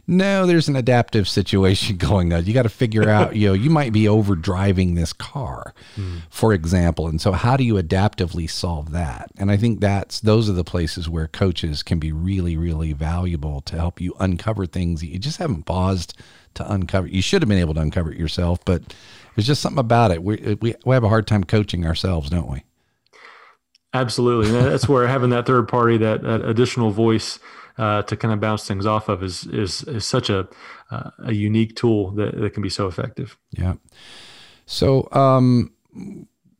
No, there's an adaptive situation going on. You got to figure out, you know, you might be over driving this car, mm. for example. And so how do you adaptively solve that? And I think that's those are the places where coaches can be really, really valuable to help you uncover things that you just haven't paused to uncover. You should have been able to uncover it yourself, but there's just something about it. We, we, we have a hard time coaching ourselves, don't we? Absolutely, and that's where having that third party, that, that additional voice uh, to kind of bounce things off of, is is is such a uh, a unique tool that, that can be so effective. Yeah. So um,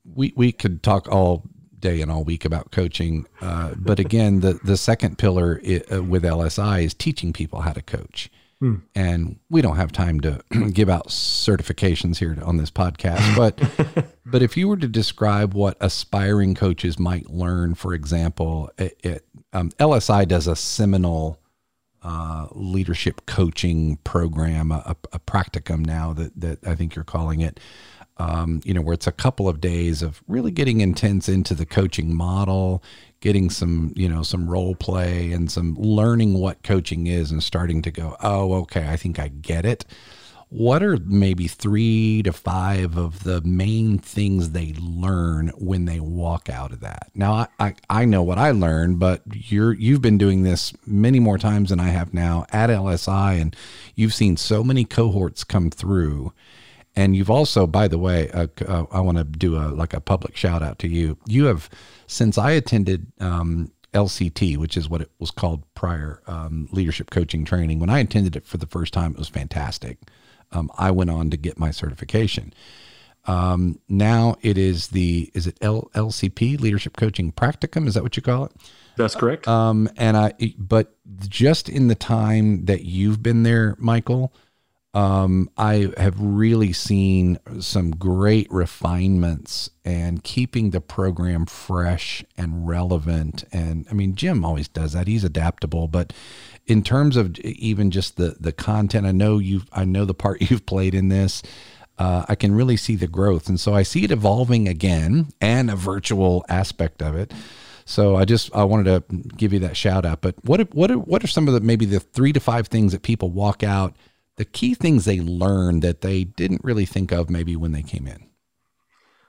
we we could talk all day and all week about coaching, uh, but again, the the second pillar uh, with LSI is teaching people how to coach. Hmm. And we don't have time to give out certifications here on this podcast, but but if you were to describe what aspiring coaches might learn, for example, it, it um, LSI does a seminal uh, leadership coaching program, a, a, practicum now that that I think you're calling it. Um, you know, where it's a couple of days of really getting intense into the coaching model, getting some, you know, some role play and some learning what coaching is and starting to go, oh, okay, I think I get it. What are maybe three to five of the main things they learn when they walk out of that? Now, I, I, I know what I learned, but you're you've been doing this many more times than I have now at LSI, and you've seen so many cohorts come through and you've also, by the way, uh, uh, I want to do a like a public shout out to you. You have, since I attended um, LCT, which is what it was called prior, um, leadership coaching training. When I attended it for the first time, it was fantastic. Um, I went on to get my certification. Um, now it is the is it L, LCP Leadership Coaching Practicum? Is that what you call it? That's correct. Um, and I, but just in the time that you've been there, Michael, um, I have really seen some great refinements and keeping the program fresh and relevant. And I mean, Jim always does that. He's adaptable, but in terms of even just the the content, I know you've I know the part you've played in this. Uh, I can really see the growth, and so I see it evolving again, and a virtual aspect of it. So I just I wanted to give you that shout out. But what what what are some of the maybe the three to five things that people walk out? The key things they learned that they didn't really think of maybe when they came in?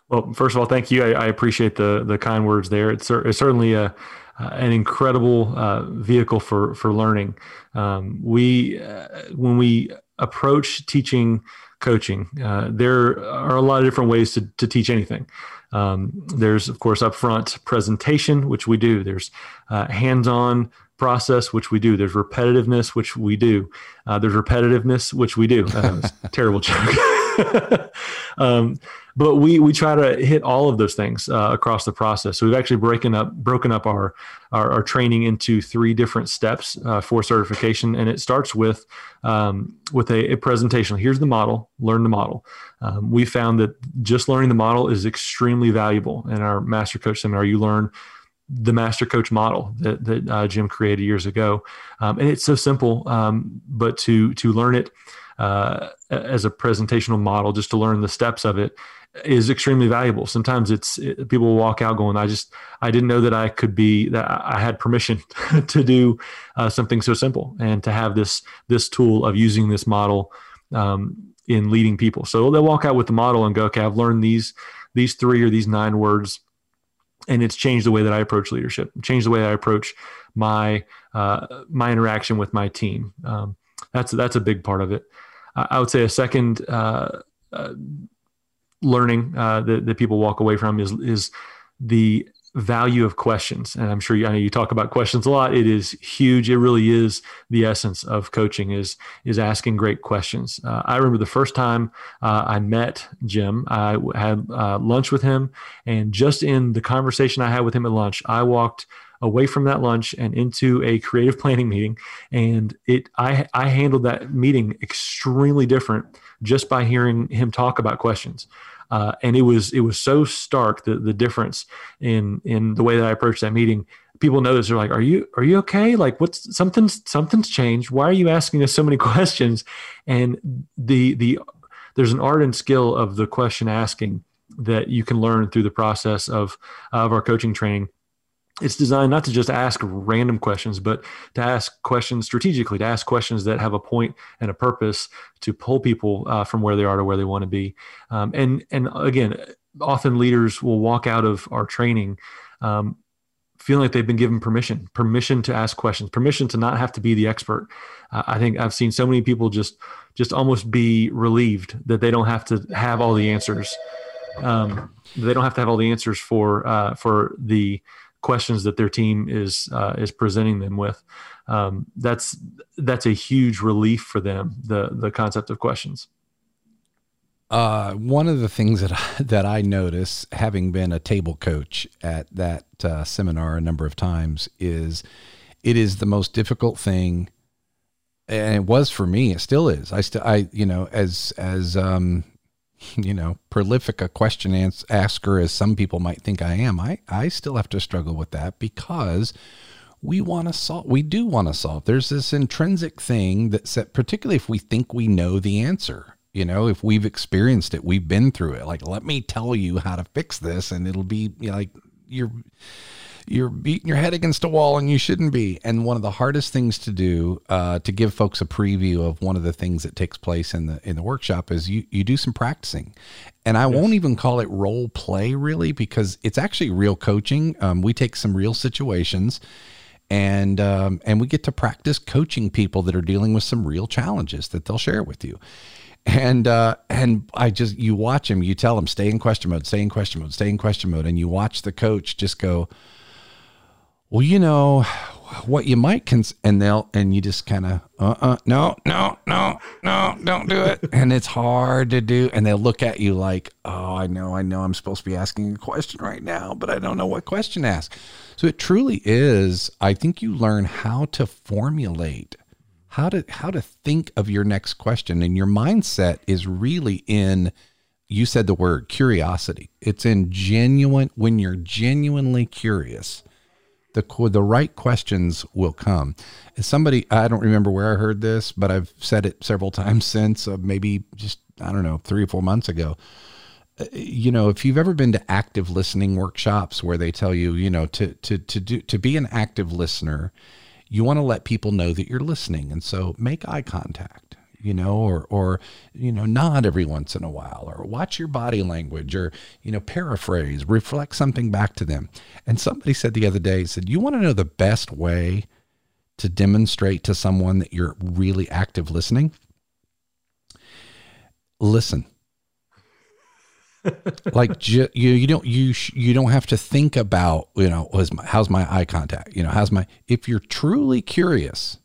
Well, first of all, thank you. I, I appreciate the the kind words there. It's, it's certainly a uh, an incredible uh, vehicle for for learning. Um, we uh, when we approach teaching coaching, uh, there are a lot of different ways to to teach anything. Um, there's of course upfront presentation, which we do. There's uh, hands-on process, which we do. There's repetitiveness, which we do. Uh, there's repetitiveness, which we do. Uh, terrible joke. um, but we we try to hit all of those things uh, across the process. So we've actually broken up broken up our our, our training into three different steps uh, for certification, and it starts with um, with a, a, presentation. Here's the model. Learn the model. Um, we found that just learning the model is extremely valuable in our master coach seminar. You learn the master coach model that, that uh, Jim created years ago. Um, and it's so simple, um, but to, to learn it uh, as a presentational model, just to learn the steps of it is extremely valuable. Sometimes it's it, people walk out going, I just, I didn't know that I could be, that I had permission to do uh, something so simple and to have this, this tool of using this model um, in leading people. So they'll walk out with the model and go, okay, I've learned these, these three or these nine words and it's changed the way that I approach leadership, changed the way I approach my uh, my interaction with my team. Um, that's that's a big part of it. I would say a second uh, uh, learning uh, that, that people walk away from is is the value of questions. And i'm sure you, i know you talk about questions a lot. It is huge. It really is the essence of coaching is is asking great questions. Uh, i remember the first time uh, i met jim i had uh, lunch with him. And just in the conversation i had with him at lunch i walked away from that lunch and into a creative planning meeting. And it i i handled that meeting extremely different just by hearing him talk about questions uh, and it was it was so stark the the difference in in the way that I approached that meeting. People notice they're like, "Are you are you okay? Like, what's something's something's changed? Why are you asking us so many questions?" And the the there's an art and skill of the question asking that you can learn through the process of of our coaching training it's designed not to just ask random questions, but to ask questions strategically, to ask questions that have a point and a purpose to pull people uh, from where they are to where they want to be. Um, and and again, often leaders will walk out of our training um, feeling like they've been given permission, permission to ask questions, permission to not have to be the expert. Uh, I think I've seen so many people just just almost be relieved that they don't have to have all the answers. Um, they don't have to have all the answers for uh, for the questions that their team is uh, is presenting them with. Um, that's that's a huge relief for them. The the concept of questions. Uh, one of the things that I, that I notice, having been a table coach at that uh, seminar a number of times, is it is the most difficult thing and it was for me. It still is. I still, I, you know, as as um, you know, prolific a question ans- asker as some people might think I am, I I still have to struggle with that because we want to solve. We do want to solve. There's this intrinsic thing that, set, particularly if we think we know the answer. You know, if we've experienced it, we've been through it. Like, let me tell you how to fix this, and it'll be you know, like you're you're beating your head against a wall and you shouldn't be. And one of the hardest things to do uh, to give folks a preview of one of the things that takes place in the in the workshop is you you do some practicing. And I yes. won't even call it role play really because it's actually real coaching. Um, we take some real situations and um, and we get to practice coaching people that are dealing with some real challenges that they'll share with you and uh, and I just you watch him, you tell him stay in question mode, stay in question mode, stay in question mode, and you watch the coach just go, well, you know, what you might cons and they'll and you just kind of uh uh no no no no don't do it. And it's hard to do and they'll look at you like oh I know I know I'm supposed to be asking a question right now but I don't know what question to ask. So it truly is I think you learn how to formulate how to how to think of your next question and your mindset is really in you said the word curiosity. It's in genuine when you're genuinely curious the the right questions will come. As somebody, I don't remember where I heard this, but I've said it several times since. Uh, maybe just I don't know, three or four months ago. Uh, you know, if you've ever been to active listening workshops where they tell you, you know, to to to do to be an active listener, you want to let people know that you're listening, and so make eye contact you know, or or you know, nod every once in a while, or watch your body language, or you know, paraphrase, reflect something back to them. And somebody said the other day, said, "You want to know the best way to demonstrate to someone that you're really active listening? Listen." like you you don't you you don't have to think about you know my, how's my eye contact you know how's my if you're truly curious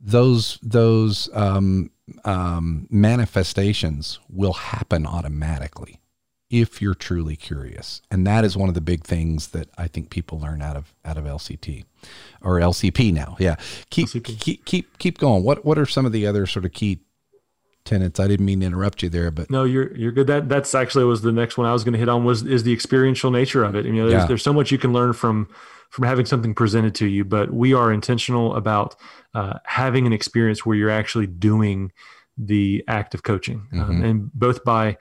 those those um, um, manifestations will happen automatically if you're truly curious, and that is one of the big things that I think people learn out of out of LCT or LCP now. Yeah, keep keep keep keep going. What what are some of the other sort of key tenants? I didn't mean to interrupt you there, but no, you're you're good. That that's actually was the next one I was going to hit on was is the experiential nature of it. You know, there's, yeah. there's so much you can learn from from having something presented to you, but we are intentional about uh, having an experience where you're actually doing the act of coaching, um, mm-hmm. um, and both by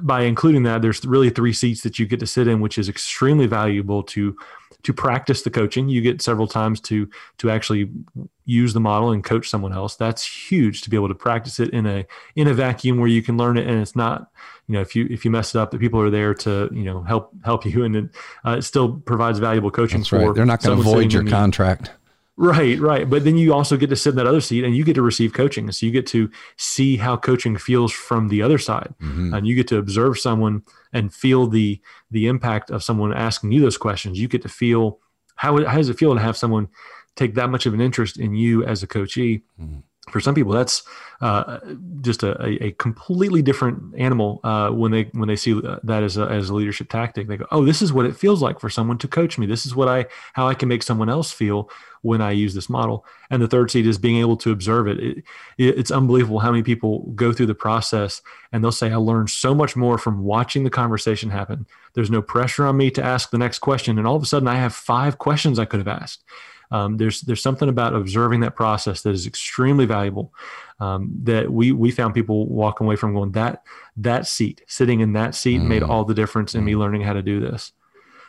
by including that, there's really three seats that you get to sit in, which is extremely valuable to to practice the coaching. You get several times to to actually use the model and coach someone else. That's huge to be able to practice it in a in a vacuum where you can learn it and it's not you know if you if you mess it up, the people are there to you know help help you and it, uh, it still provides valuable coaching. That's right. They're not going to void your contract. Right, right. But then you also get to sit in that other seat and you get to receive coaching. So you get to see how coaching feels from the other side. Mm-hmm. And you get to observe someone and feel the the impact of someone asking you those questions. You get to feel how, how does it feel to have someone take that much of an interest in you as a coachee? Mm-hmm for some people that's uh, just a, a, completely different animal uh, when they when they see that as a, as a leadership tactic. They go oh this is what it feels like for someone to coach me. This is what i how i can make someone else feel when i use this model. And the third seat is being able to observe it. it, it it's unbelievable how many people go through the process and they'll say i learned so much more from watching the conversation happen. There's no pressure on me to ask the next question. And all of a sudden i have five questions i could have asked um, there's there's something about observing that process that is extremely valuable. Um, that we we found people walking away from going that that seat sitting in that seat mm. made all the difference in mm. me learning how to do this.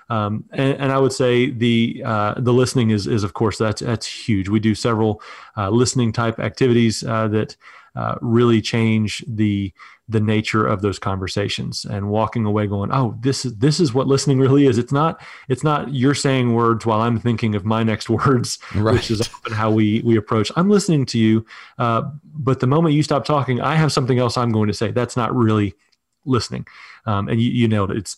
Um, and, and, I would say the uh, the listening is is of course that's that's huge. We do several uh, listening type activities uh, that uh, really change the the nature of those conversations and walking away going oh this is this is what listening really is. It's not it's not you're saying words while i'm thinking of my next words right. which is often how we we approach i'm listening to you uh, but the moment you stop talking i have something else i'm going to say that's not really listening. Um, and you, you nailed it. It's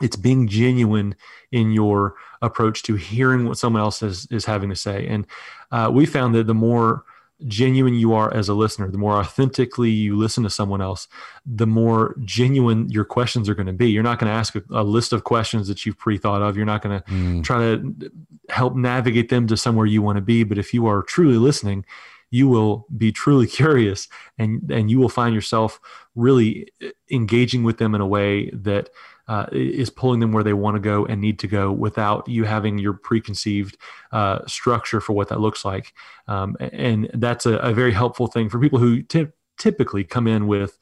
it's being genuine in your approach to hearing what someone else is, is having to say. And uh, we found that the more genuine you are as a listener, the more authentically you listen to someone else, the more genuine your questions are going to be. You're not going to ask a, a, list of questions that you've pre thought of. You're not going to mm. try to help navigate them to somewhere you want to be. But if you are truly listening, you will be truly curious and and you will find yourself really engaging with them in a way that uh, is pulling them where they want to go and need to go without you having your preconceived uh, structure for what that looks like. Um, and that's a, a, very helpful thing for people who t- typically come in with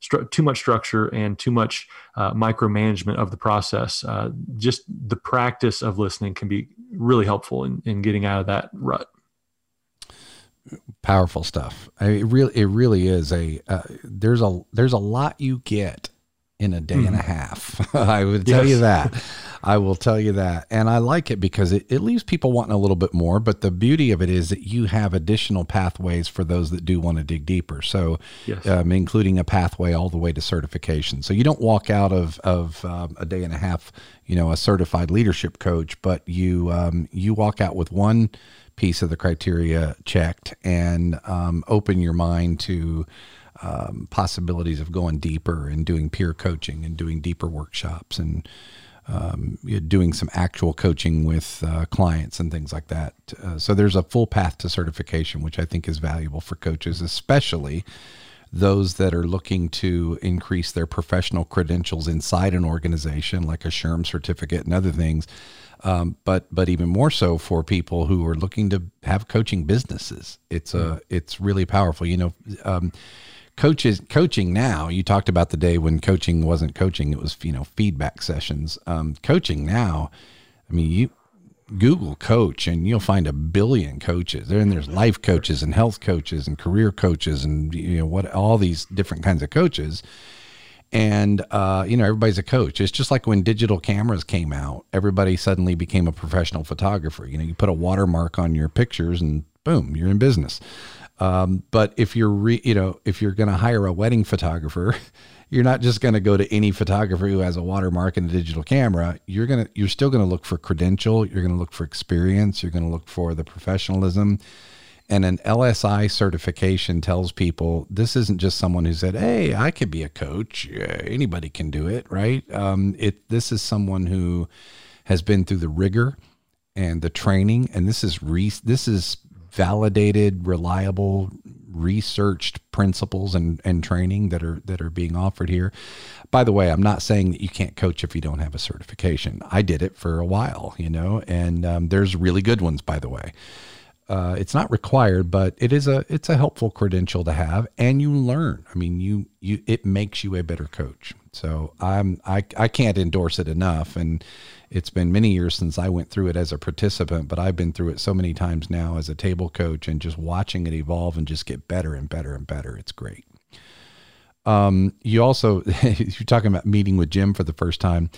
stru- too much structure and too much uh, micromanagement of the process. Uh, just the practice of listening can be really helpful in, in getting out of that rut powerful stuff. I mean, it really, it really is a. Uh, there's a there's a lot you get in a day mm. and a hmm. half. I would tell yes. you that. I will tell you that. And I like it because it, it leaves people wanting a little bit more. But the beauty of it is that you have additional pathways for those that do want to dig deeper. So, yes. um, including a pathway all the way to certification. So you don't walk out of, of um, a day and a half, you know, a certified leadership coach, but you, um, you walk out with one piece of the criteria checked and um, open your mind to um, possibilities of going deeper and doing peer coaching and doing deeper workshops and um, doing some actual coaching with uh, clients and things like that. Uh, so there's a full path to certification, which I think is valuable for coaches, especially those that are looking to increase their professional credentials inside an organization, like a SHRM certificate and other things. Um, but but even more so for people who are looking to have coaching businesses. It's a uh, it's really powerful. You know. Um, coaches coaching now you talked about the day when coaching wasn't coaching it was you know feedback sessions. Um, coaching now i mean you google coach and you'll find a billion coaches. There and there's life coaches and health coaches and career coaches and you know what all these different kinds of coaches. And uh, you know everybody's a coach. It's just like when digital cameras came out everybody suddenly became a professional photographer. You know you put a watermark on your pictures and boom you're in business um, but if you're re, you know if you're going to hire a wedding photographer, you're not just going to go to any photographer who has a watermark and a digital camera. You're gonna you're still going to look for credential. You're going to look for experience. You're going to look for the professionalism. And an LSI certification tells people this isn't just someone who said, "Hey, I could be a coach. Anybody can do it." Right? Um, it this is someone who has been through the rigor and the training, and this is re- this is validated, reliable, researched principles and, and training that are that are being offered here. By the way, I'm not saying that you can't coach if you don't have a certification. I did it for a while, you know, and um, there's really good ones, by the way. Uh, it's not required, but it is a it's a helpful credential to have, and you learn. I mean, you you it makes you a better coach. So I'm I I can't endorse it enough, and it's been many years since I went through it as a participant, but I've been through it so many times now as a table coach, and just watching it evolve and just get better and better and better. It's great. Um, you also you're talking about meeting with Jim for the first time.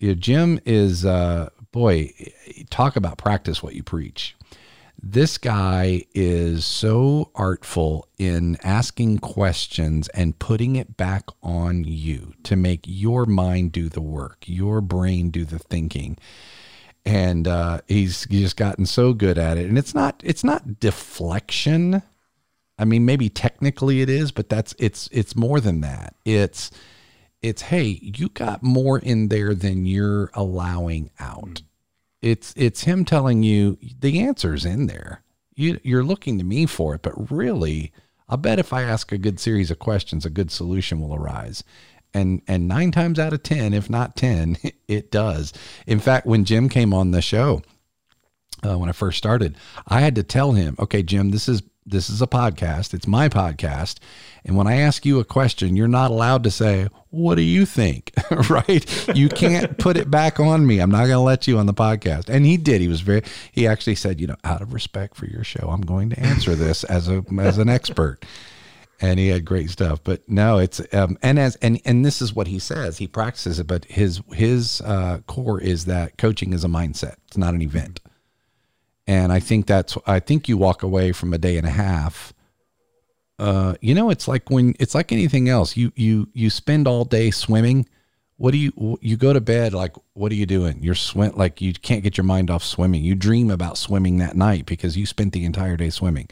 Jim is uh, boy, talk about practice what you preach this guy is so artful in asking questions and putting it back on you to make your mind do the work, your brain do the thinking. And uh, he's just gotten so good at it. And it's not it's not deflection. I mean, maybe technically it is, but that's it's it's more than that. It's it's hey, you got more in there than you're allowing out it's it's him telling you the answer's in there. You you're looking to me for it, but really, I bet if I ask a good series of questions, a good solution will arise. And and nine times out of ten, if not ten, it does. In fact, when Jim came on the show, uh, when I first started, I had to tell him, okay, Jim, this is this is a podcast. It's my podcast. And when I ask you a question, you're not allowed to say, What do you think? right? You can't put it back on me. I'm not going to let you on the podcast. And he did. He was very, he actually said, You know, out of respect for your show, I'm going to answer this as a, as an expert. And he had great stuff, but no, it's um, and as and and this is what he says. He practices it, but his his uh, core is that coaching is a mindset. It's not an event. And I think that's, I think you walk away from a day and a half. Uh, you know, it's like when, it's like anything else. You, you, you spend all day swimming. What do you, you go to bed, like, what are you doing? You're swim, like you can't get your mind off swimming. You dream about swimming that night because you spent the entire day swimming.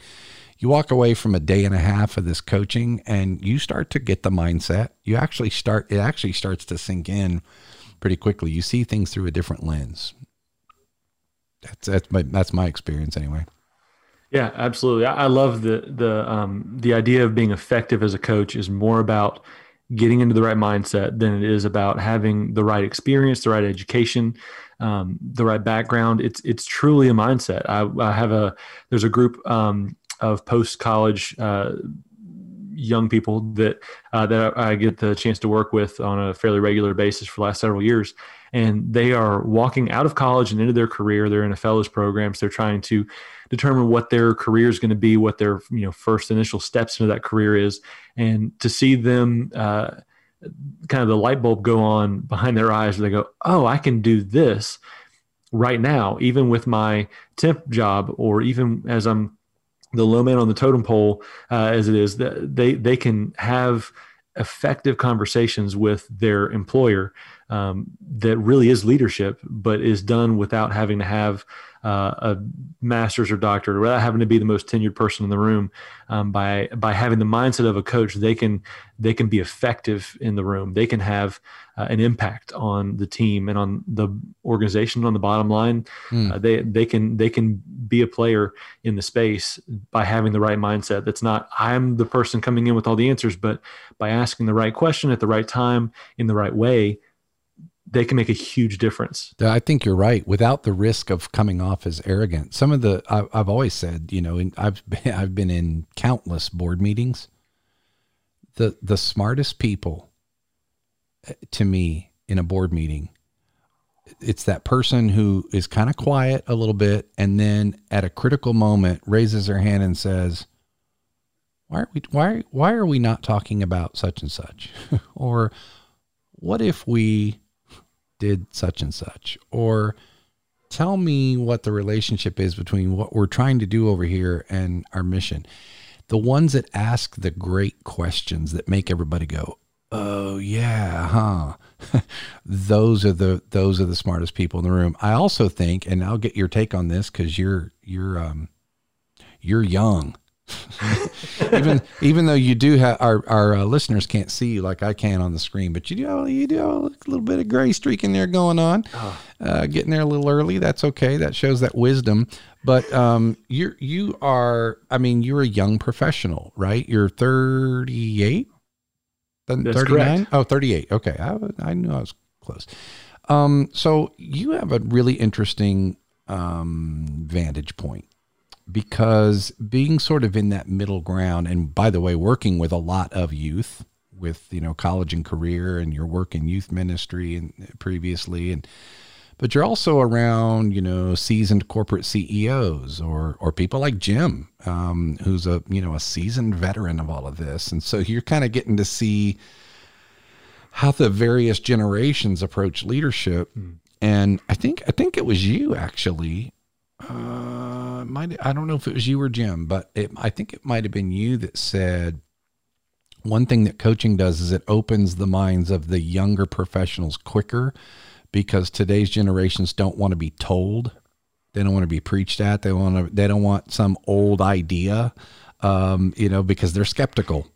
You walk away from a day and a half of this coaching and you start to get the mindset. You actually start, it actually starts to sink in pretty quickly. You see things through a different lens. That's that's my that's my experience anyway. Yeah, absolutely. I, I love the the um, the idea of being effective as a coach is more about getting into the right mindset than it is about having the right experience, the right education, um, the right background. It's it's truly a mindset. I, I have a there's a group um, of post college uh, young people that uh, that I get the chance to work with on a fairly regular basis for the last several years, and they are walking out of college and into their career. They're in a fellows programs. They're trying to determine what their career is going to be, what their you know first initial steps into that career is, and to see them. Uh, kind of the light bulb go on behind their eyes where they go, Oh, I can do this right now, even with my temp job, or even as I'm the low man on the totem pole, uh, as it is, that they, they can have effective conversations with their employer um, that really is leadership, but is done without having to have uh, a master's or doctorate, without having to be the most tenured person in the room. Um, by by having the mindset of a coach, they can they can be effective in the room. They can have uh, an impact on the team and on the organization. On the bottom line, mm. uh, they they can they can be a player in the space by having the right mindset. That's not I'm the person coming in with all the answers, but by asking the right question at the right time in the right way they can make a huge difference. I think you're right. Without the risk of coming off as arrogant, some of the I, have always said, you know, I've been, I've been in countless board meetings. The the smartest people, eh, to me, in a board meeting, it's that person who is kind of quiet a little bit, and then at a critical moment raises their hand and says, "Why are we why why are we not talking about such and such?" or what if we did such and such. Or tell me what the relationship is between what we're trying to do over here and our mission. The ones that ask the great questions that make everybody go oh yeah huh. Those are the those are the smartest people in the room. I also think and i'll get your take on this because you're you're um you're young even even though you do have our our uh, listeners can't see you like I can on the screen, but you do you do have a little bit of gray streak in there going on. Oh. Uh, getting there a little early, that's okay. That shows that wisdom. But um, you you are, I mean, you're a young professional, right? You're 38, 39. Oh, 38. Okay, I I knew I was close. Um, so you have a really interesting um, vantage point because being sort of in that middle ground, and by the way, working with a lot of youth with you know college and career, and your work in youth ministry and previously, and but you're also around you know seasoned corporate CEOs or or people like Jim, um, who's a you know a seasoned veteran of all of this, and so you're kind of getting to see how the various generations approach leadership. Mm. And I think I think it was you actually uh, might I don't know if it was you or Jim, but it, I think it might have been you that said one thing that coaching does is it opens the minds of the younger professionals quicker because today's generations don't want to be told. They don't want to be preached at. They want to. They don't want some old idea, um, you know, because they're skeptical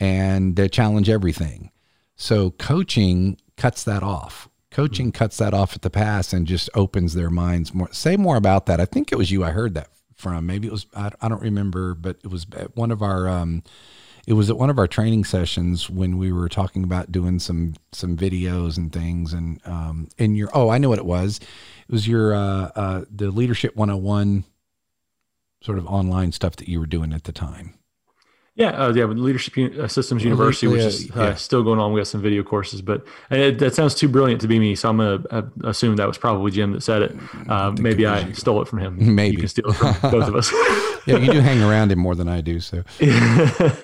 and they challenge everything. So coaching cuts that off Coaching cuts that off at the pass and just opens their minds more. Say more about that. I think it was you I heard that from. Maybe it was, I, I don't remember, but it was at one of our, um, it was at one of our training sessions when we were talking about doing some some videos and things and um in your oh I know what it was it was your uh, uh the leadership 101 sort of online stuff that you were doing at the time yeah, uh, yeah, with Leadership uh, Systems University, which is uh, yeah. still going on. We got some video courses, but it, that sounds too brilliant to be me. So I'm going to uh, assume that was probably Jim that said it. Uh, maybe I stole it from him. Maybe you can steal it from both of us. yeah, you do hang around him more than I do. So.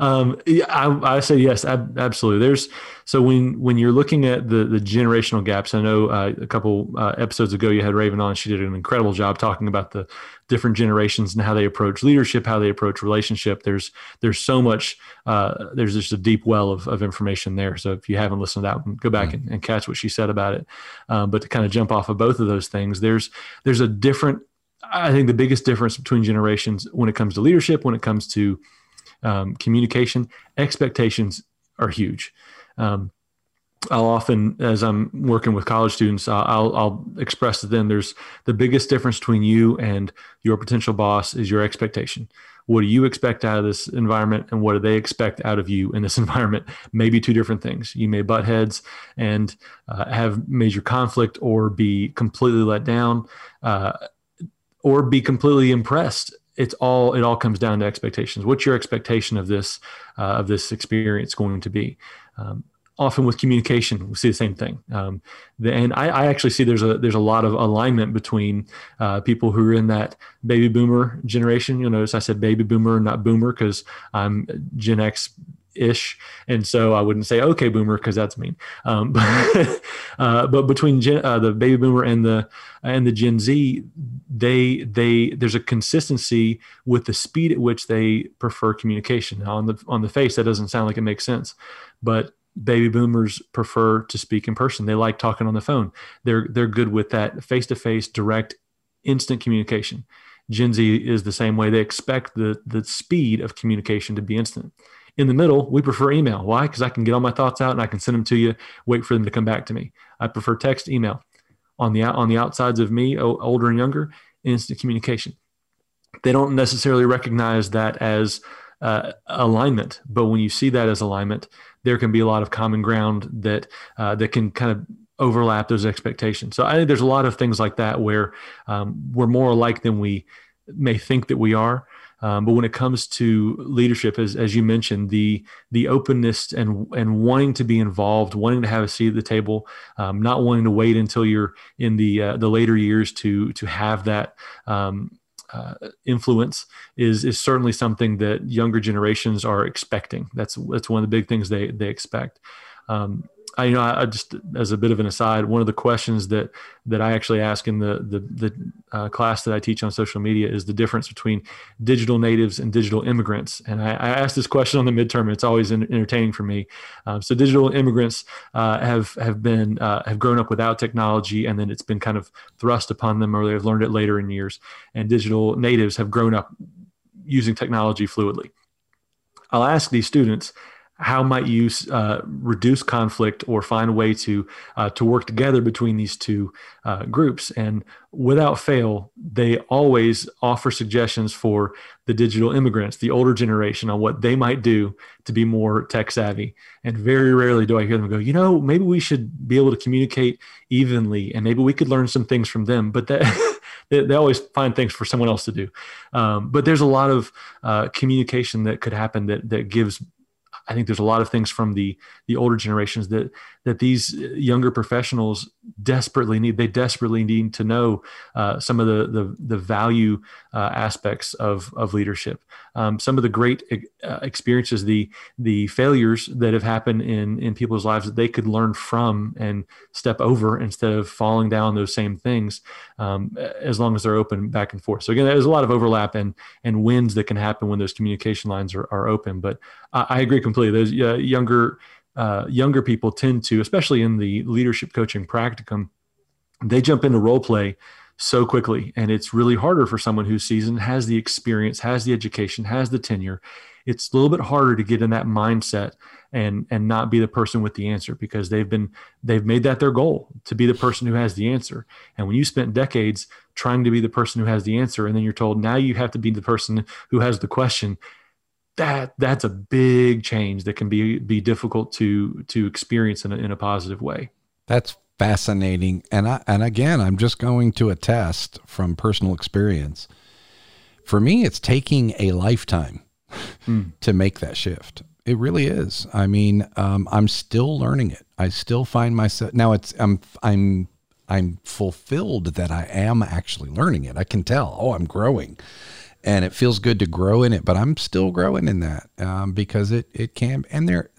Um, yeah, I, I say yes, ab- absolutely. There's so when when you're looking at the the generational gaps, I know uh, a couple uh, episodes ago you had Raven on. She did an incredible job talking about the different generations and how they approach leadership, how they approach relationship. There's there's so much. Uh, there's just a deep well of, of information there. So if you haven't listened to that one, go back mm-hmm. and, and, catch what she said about it. Um, but to kind of jump off of both of those things, there's there's a different. I think the biggest difference between generations when it comes to leadership, when it comes to um, communication expectations are huge um, I'll often, as I'm working with college students, I'll, I'll express to them there's the biggest difference between you and your potential boss is your expectation. What do you expect out of this environment, and what do they expect out of you in this environment? Maybe two different things. You may butt heads and uh, have major conflict, or be completely let down, uh, or be completely impressed it's all it all comes down to expectations what's your expectation of this uh, of this experience going to be um, often with communication we see the same thing. Um, and I, I, actually see there's a there's a lot of alignment between uh, people who are in that baby boomer generation. You'll notice i said baby boomer not boomer because i'm gen x ish and so i wouldn't say okay boomer because that's mean. Um, but, uh, but between gen, uh, the baby boomer and the and the gen z they they there's a consistency with the speed at which they prefer communication. Now on the on the face that doesn't sound like it makes sense. But baby boomers prefer to speak in person. They like talking on the phone. They're they're good with that face to face, direct, instant communication. Gen Z is the same way. They expect the the speed of communication to be instant. In the middle, we prefer email. Why? Because I can get all my thoughts out and I can send them to you. Wait for them to come back to me. I prefer text, email. On the on the outsides of me, older and younger, instant communication. They don't necessarily recognize that as uh, alignment, but when you see that as alignment, there can be a lot of common ground that uh, that can kind of overlap those expectations. So I think there's a lot of things like that where um, we're more alike than we may think that we are. Um, but when it comes to leadership, as, as you mentioned, the the openness and and wanting to be involved, wanting to have a seat at the table, um, not wanting to wait until you're in the uh, the later years to to have that um, uh, influence is is certainly something that younger generations are expecting. That's that's one of the big things they they expect. Um, I, you know, I, just as a bit of an aside, one of the questions that that I actually ask in the the, the uh, class that I teach on social media is the difference between digital natives and digital immigrants. And I, I asked this question on the midterm. It's always entertaining for me. Um, so digital immigrants uh, have have been uh, have grown up without technology, and then it's been kind of thrust upon them, or they've learned it later in years. And digital natives have grown up using technology fluidly. I'll ask these students how might you uh, reduce conflict or find a way to uh, to work together between these two uh, groups? And without fail they always offer suggestions for the digital immigrants the older generation on what they might do to be more tech savvy. And very rarely do i hear them go you know maybe we should be able to communicate evenly and maybe we could learn some things from them. But that they, always find things for someone else to do. Um, but there's a lot of uh, communication that could happen that that gives I think there's a lot of things from the the older generations that that these younger professionals desperately need. They desperately need to know uh, some of the the, the value uh, aspects of of leadership. Um, some of the great uh, experiences, the the failures that have happened in in people's lives that they could learn from and step over instead of falling down those same things. Um, as long as they're open back and forth. So again, there's a lot of overlap and and wins that can happen when those communication lines are, are open. But I, I agree completely. Those uh, younger uh, younger people tend to, especially in the leadership coaching practicum, they jump into role play so quickly. And it's really harder for someone who's seasoned, has the experience, has the education, has the tenure. It's a little bit harder to get in that mindset and and not be the person with the answer because they've been they've made that their goal to be the person who has the answer. And when you spent decades trying to be the person who has the answer, and then you're told now you have to be the person who has the question, that that's a big change that can be be difficult to to experience in a, in a positive way. That's fascinating, and I and again, I'm just going to attest from personal experience. For me, it's taking a lifetime mm. to make that shift. It really is. I mean, um, I'm still learning it. I still find myself now. It's I'm I'm I'm fulfilled that I am actually learning it. I can tell. Oh, I'm growing and it feels good to grow in it. But I'm still growing in that um, because it it can. And there,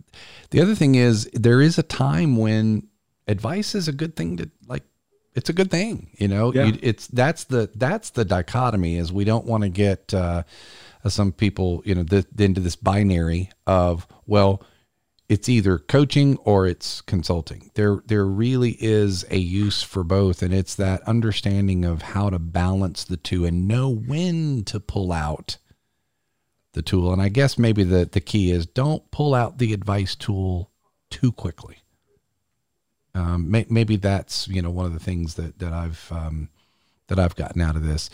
the other thing is there is a time when advice is a good thing to like. It's a good thing, you know. Yeah. You, it's that's the that's the dichotomy is we don't want to get uh, some people, you know, the, into this binary of well, it's either coaching or it's consulting. There there really is a use for both and it's that understanding of how to balance the two and know when to pull out the tool. And I guess maybe the the key is don't pull out the advice tool too quickly. um, may, maybe that's you know one of the things that that I've um, that I've gotten out of this.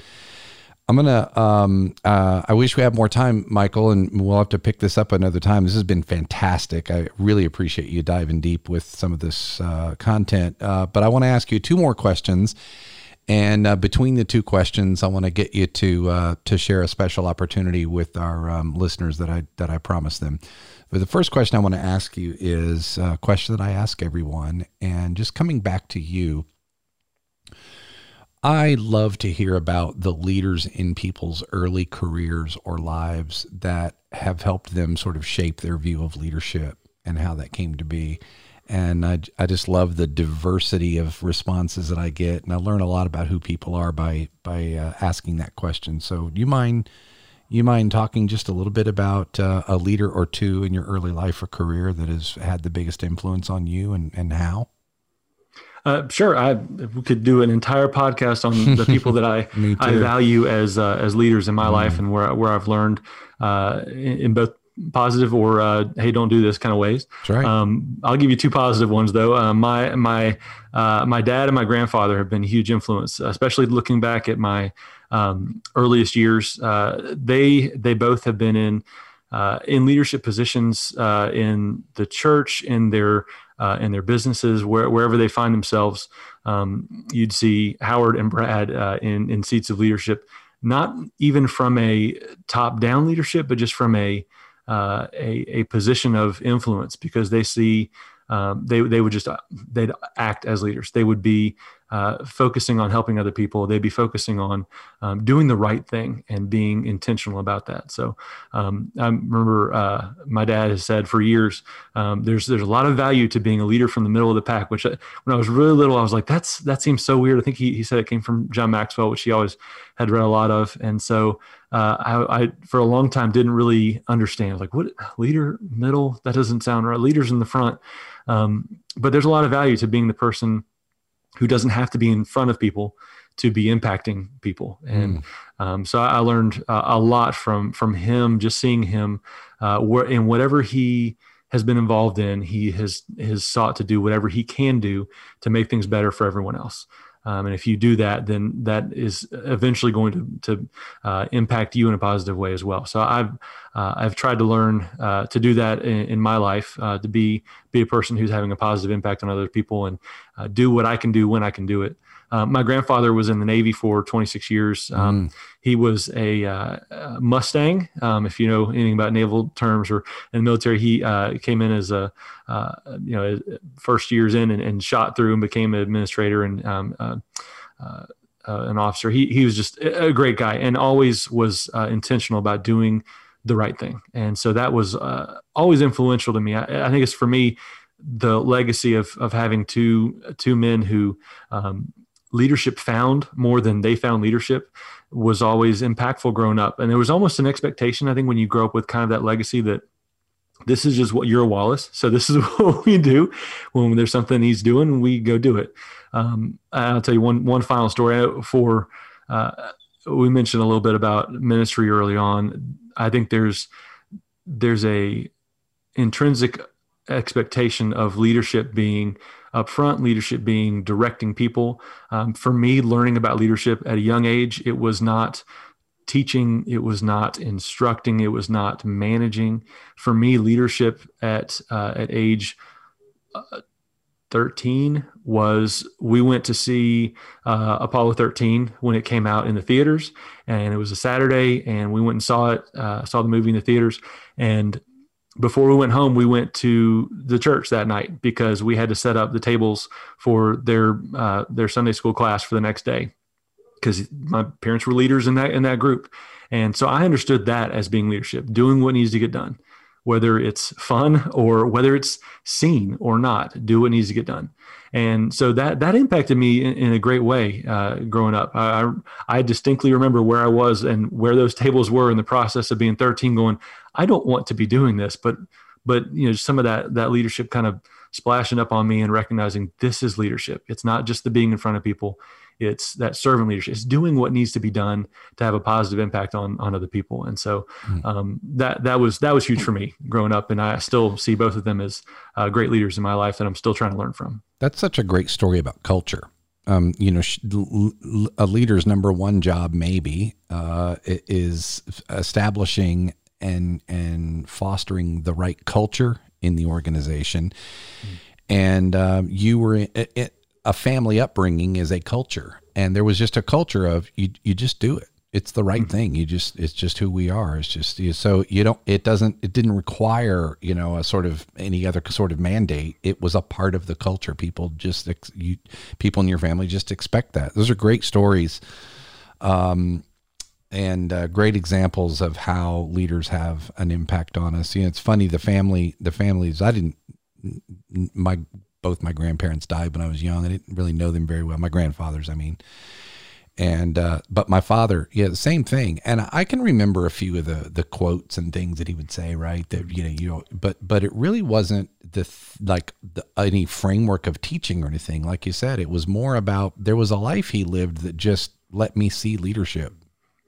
I'm gonna. Um, uh, I wish we had more time, Michael, and we'll have to pick this up another time. This has been fantastic. I really appreciate you diving deep with some of this uh, content. Uh, but I want to ask you two more questions, and uh, between the two questions, I want to get you to uh, to share a special opportunity with our um, listeners that I that I promised them. But the first question I want to ask you is a question that I ask everyone, and just coming back to you I love to hear about the leaders in people's early careers or lives that have helped them sort of shape their view of leadership and how that came to be. And I, I just love the diversity of responses that I get, and I learn a lot about who people are by by uh, asking that question. So, do you mind you mind talking just a little bit about uh, a leader or two in your early life or career that has had the biggest influence on you, and and how? Uh, sure, I we could do an entire podcast on the people that I I value as uh, as leaders in my mm. life and where where I've learned uh, in, in, both positive or uh, hey don't do this kind of ways. Right. Um, I'll give you two positive ones though. Uh, my my uh, my dad and my grandfather have been huge influence, especially looking back at my um, earliest years. they they both have been in. in leadership positions in the church, in their uh, in their businesses, where, wherever they find themselves. Um, you'd see Howard and Brad uh, in, in seats of leadership, not even from a top down leadership, but just from a, uh, a, a, position of influence because they see um, they, they would just they'd act as leaders. They would be uh, focusing on helping other people. They'd be focusing on um, doing the right thing and being intentional about that. So um, I remember uh, my dad has said for years, um, there's there's a lot of value to being a leader from the middle of the pack. Which I, uh, when I was really little, I was like, that's that seems so weird. I think he he said it came from John Maxwell, which he always had read a lot of, and so. Uh, I, I, for a long time didn't really understand like what leader middle that doesn't sound right leaders in the front um, but there's a lot of value to being the person who doesn't have to be in front of people to be impacting people. And mm. um, so I, learned uh, a lot from from him, just seeing him uh, where, in whatever he has been involved in, he has has sought to do whatever he can do to make things better for everyone else. Um, and if you do that, then that is eventually going to, to uh, impact you in a positive way as well. So I've uh, I've tried to learn uh, to do that in, in my life, uh, to be be a person who's having a positive impact on other people, and uh, do what I can do when I can do it. Uh, my grandfather was in the Navy for 26 years. Um, mm. He was a uh, Mustang. Um, if you know anything about naval terms or in the military, he uh, came in as a uh, you know first years in and, and, shot through and became an administrator and um, uh, uh, an officer. He he was just a great guy and always was intentional about doing the right thing. And so that was always influential to me. I, I think it's for me the legacy of of having two two men who um, leadership found more than they found leadership was always impactful growing up. And there was almost an expectation, I think, when you grow up with kind of that legacy that this is just what you're a Wallace. So this is what we do when there's something he's doing, we go do it. Um, I'll tell you one, one final story for, uh, we mentioned a little bit about ministry early on. I think there's, there's a intrinsic expectation of leadership being upfront, leadership being directing people. Um, for me, learning about leadership at a young age, it was not teaching, it was not instructing, it was not managing. For me, leadership at uh, at age uh, 13 was we went to see uh, Apollo 13 when it came out in the theaters, and it was a Saturday, and we went and saw it, uh, saw the movie in the theaters, and before we went home, we went to the church that night because we had to set up the tables for their uh, their Sunday school class for the next day because my parents were leaders in that in that group, and so I understood that as being leadership, doing what needs to get done, whether it's fun or whether it's seen or not, do what needs to get done and so that that impacted me in, in a great way uh, growing up. I, I distinctly remember where I was and where those tables were in the process of being 13, going, I don't want to be doing this, but but you know some of that that leadership kind of splashing up on me and recognizing this is leadership. It's not just the being in front of people; it's that servant leadership. It's doing what needs to be done to have a positive impact on on other people. And so hmm. um, that that was that was huge for me growing up. And i still see both of them as uh, great leaders in my life that i'm still trying to learn from. That's such a great story about culture. Um, you know, a leader's number one job maybe uh, is establishing and and fostering the right culture in the organization. Mm. And um, you were in, in, a family upbringing is a culture, and there was just a culture of you. You just do it. It's the right mm. thing. You just it's just who we are. It's just you, so you don't. It doesn't. It didn't require you know a sort of any other sort of mandate. It was a part of the culture. People just you people in your family just expect that. Those are great stories. Um, and uh, great examples of how leaders have an impact on us. You know, it's funny the family, the families. I didn't. My both my grandparents died when I was young. I didn't really know them very well. My grandfathers, I mean, and uh, but my father, yeah, the same thing. And I can remember a few of the the quotes and things that he would say. Right, that you know, you know, but but it really wasn't the like the, any framework of teaching or anything. Like you said, it was more about there was a life he lived that just let me see leadership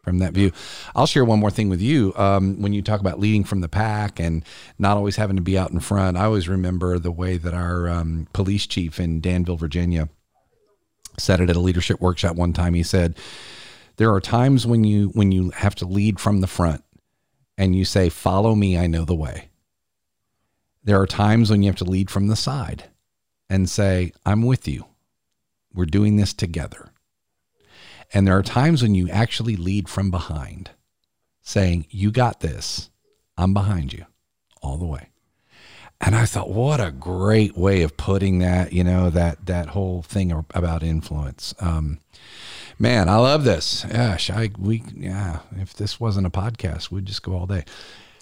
from that view. I'll share one more thing with you. Um, when you talk about leading from the pack and not always having to be out in front, I always remember the way that our um, police chief in Danville, Virginia, said it at a leadership workshop one time. He said, "There are times when you when you have to lead from the front, and you say, "Follow me, I know the way." There are times when you have to lead from the side, and say, "I'm with you. We're doing this together." And there are times when you actually lead from behind, saying, You got this. I'm behind you all the way. And I thought, what a great way of putting that, you know, that that whole thing about influence. Um, man, I love this. Gosh, I we yeah. If this wasn't a podcast, we'd just go all day.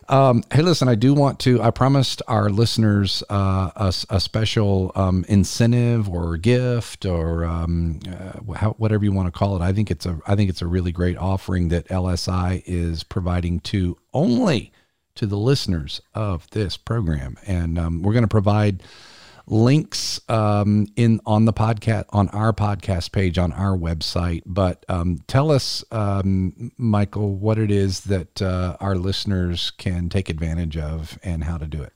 Um, hey, listen, I do want to. I promised our listeners uh, a, a, special um, incentive or gift or um, uh, how, whatever you want to call it. I think it's a. I think it's a really great offering that LSI is providing to only to the listeners of this program, and um, we're going to provide links um, in on the podcast on our podcast page on our website. But um, tell us, um, Michael, what it is that uh, our listeners can take advantage of and how to do it.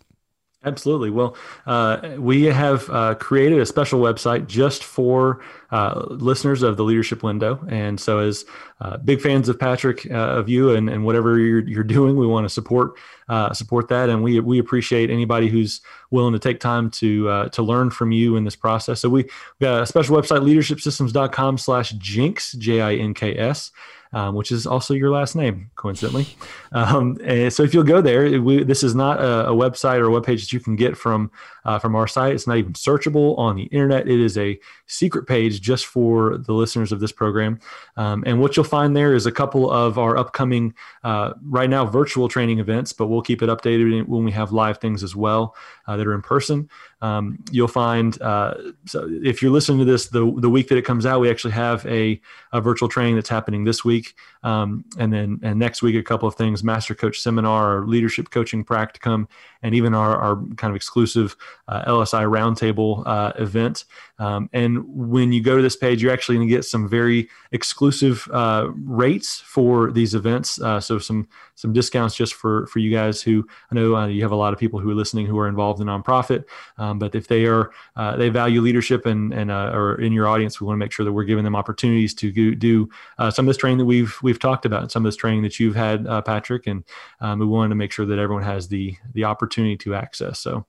Absolutely. Well, uh, we have uh, created a special website just for uh, listeners of the Leadership Window. And so, as uh, big fans of Patrick, uh, of you, and, and whatever you're, you're doing, we want to support uh, support that. And we we appreciate anybody who's willing to take time to to learn from you in this process. So we, we got a special website, leadershipsystems.com slash jinks, J I N K S um, which is also your last name, coincidentally. Um, so if you'll go there, we, this is not a, a, website or a web page that you can get from uh, from our site. It's not even searchable on the internet. It is a secret page just for the listeners of this program. Um, and what you'll find there is a couple of our upcoming, uh, right now, virtual training events, but we'll keep it updated when we have live things as well uh, that are in person. Um, you'll find uh, so if you're listening to this the the week that it comes out, we actually have a, a virtual training that's happening this week, um, and then and next week a couple of things: master coach seminar, our leadership coaching practicum, and even our, our kind of exclusive uh, LSI roundtable uh, event. Um, and when you go to this page, you're actually going to get some very exclusive uh, rates for these events. Uh, so some some discounts just for for you guys who I know uh, you have a lot of people who are listening who are involved in nonprofit. Um, but if they are uh, they value leadership and and are in your audience, we want to make sure that we're giving them opportunities to do, do some of this training that we've we've talked about, and some of this training that you've had, Patrick. And um, we wanted to make sure that everyone has the the opportunity to access. So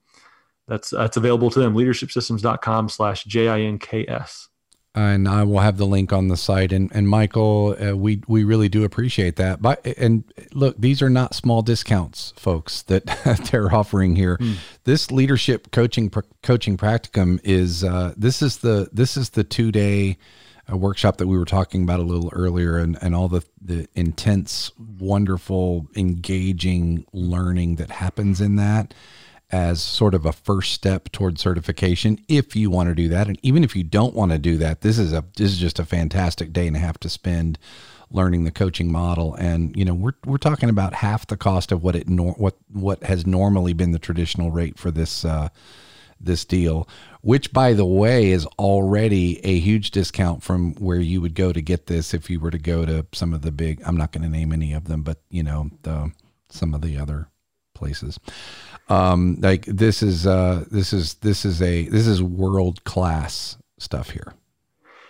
that's that's available to them. Leadershipsystems.com slash J-I-N-K-S. And I will have the link on the site. And and Michael, uh, we we really do appreciate that. But and look, these are not small discounts, folks, that they're offering here. Mm. This leadership coaching coaching practicum is uh, this is the this is the two day a workshop that we were talking about a little earlier and, and all the, the intense, wonderful, engaging learning that happens in that as sort of a first step toward certification if you want to do that. And even if you don't want to do that this is a this is just a fantastic day and a half to spend learning the coaching model. And you know we're we're talking about half the cost of what it nor, what what has normally been the traditional rate for this uh, this deal, which by the way is already a huge discount from where you would go to get this if you were to go to some of the big I'm not going to name any of them, but you know, the some of the other places. Um, like this is uh this is this is a this is world class stuff here.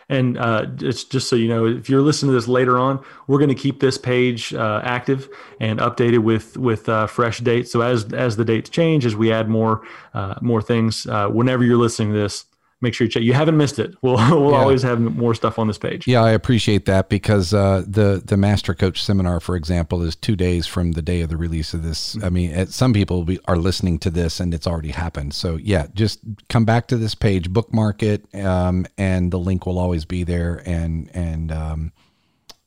And uh, it's just so you know, if you're listening to this later on, we're going to keep this page uh, active and updated with with uh, fresh dates. So as as the dates change, as we add more uh, more things, uh, whenever you're listening to this, make sure you check. You haven't missed it. We'll we'll yeah. always have more stuff on this page. Yeah, I appreciate that because uh, the the Master Coach Seminar, for example, is two days from the day of the release of this. I mean, some people be, are listening to this and it's already happened. So yeah, just come back to this page, bookmark it, um, and the link will always be there. And and um,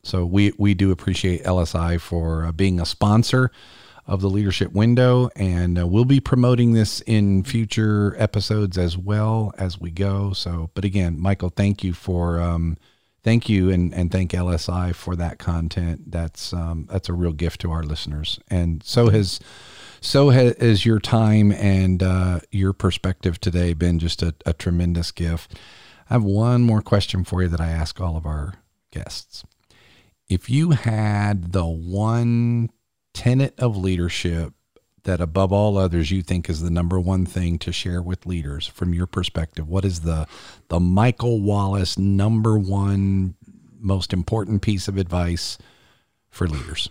so we we do appreciate LSI for uh, being a sponsor of the leadership window. And uh, we'll be promoting this in future episodes as well as we go. So, but again, Michael, thank you for, um, thank you and, and thank LSI for that content. That's, um, that's a real gift to our listeners. And so has, so has your time and uh, your perspective today been just a, a tremendous gift. I have one more question for you that I ask all of our guests. If you had the one tenet of leadership that above all others you think is the number one thing to share with leaders from your perspective what is the the michael wallace number one most important piece of advice for leaders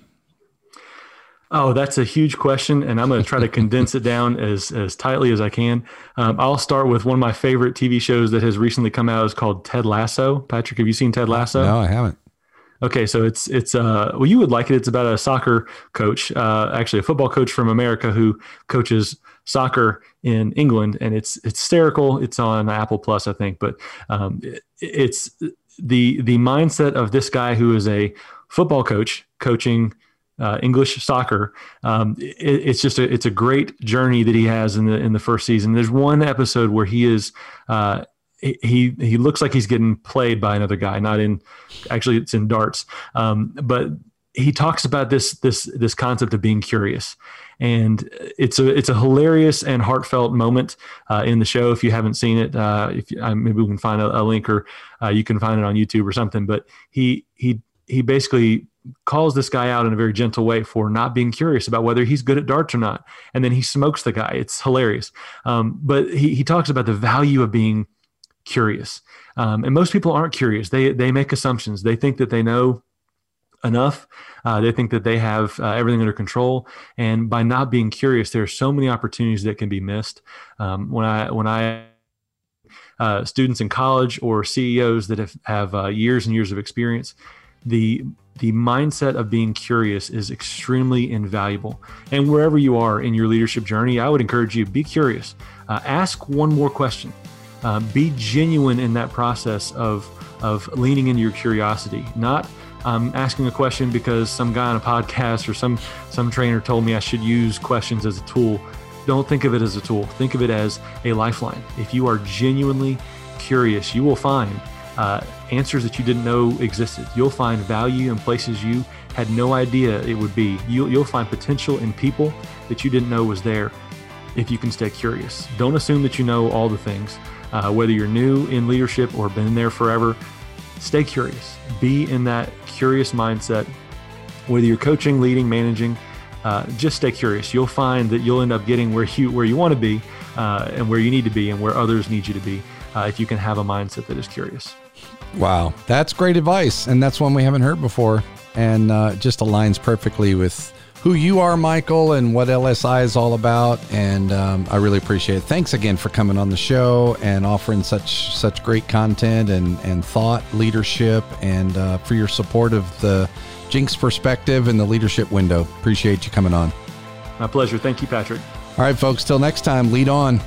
Oh, that's a huge question, and I'm going to try to condense it down as as tightly as I can. Um, I'll start with one of my favorite TV shows that has recently come out. is called Ted Lasso. Patrick, have you seen Ted Lasso? No, I haven't. Okay, so it's it's uh well you would like it. It's about a soccer coach, uh, actually a football coach from America who coaches soccer in England, and it's it's hysterical. It's on Apple Plus, I think, but um, it, it's the the mindset of this guy who is a football coach coaching uh, English soccer. Um, it, it's just a it's a great journey that he has in the in the first season. There's one episode where he is uh, he he looks like he's getting played by another guy. Not in actually, it's in darts. Um, but he talks about this this this concept of being curious, and it's a it's a hilarious and heartfelt moment uh, in the show. If you haven't seen it, uh, if uh, maybe we can find a, a link or uh, you can find it on YouTube or something. But he he he basically calls this guy out in a very gentle way for not being curious about whether he's good at darts or not. And then he smokes the guy. It's hilarious. Um, but he, he talks about the value of being curious. Um, and most people aren't curious. They they make assumptions. They think that they know enough. Uh, they think that they have uh, everything under control, and by not being curious, there are so many opportunities that can be missed. Um, when I when I uh, students in college or CEOs that have have uh, years and years of experience, the the mindset of being curious is extremely invaluable. And wherever you are in your leadership journey, I would encourage you be curious. Uh, ask one more question. Uh, be genuine in that process of of leaning into your curiosity, not um, asking a question because some guy on a podcast or some some trainer told me I should use questions as a tool. Don't think of it as a tool. Think of it as a lifeline. If you are genuinely curious, you will find uh, answers that you didn't know existed. You'll find value in places you had no idea it would be. You'll, you'll find potential in people that you didn't know was there if you can stay curious. Don't assume that you know all the things. Uh, whether you're new in leadership or been there forever, stay curious. Be in that curious mindset. Whether you're coaching, leading, managing, uh, just stay curious. You'll find that you'll end up getting where you where you want to be, uh, and where you need to be, and where others need you to be. Uh, if you can have a mindset that is curious. Wow, that's great advice, and that's one we haven't heard before, and uh, just aligns perfectly with who you are, Michael, and what LSI is all about. And um, I really appreciate it. Thanks again for coming on the show and offering such such great content and and thought leadership, and uh, for your support of the Jinks perspective and the leadership window. Appreciate you coming on. My pleasure. Thank you, Patrick. All right, folks. Till next time. Lead on.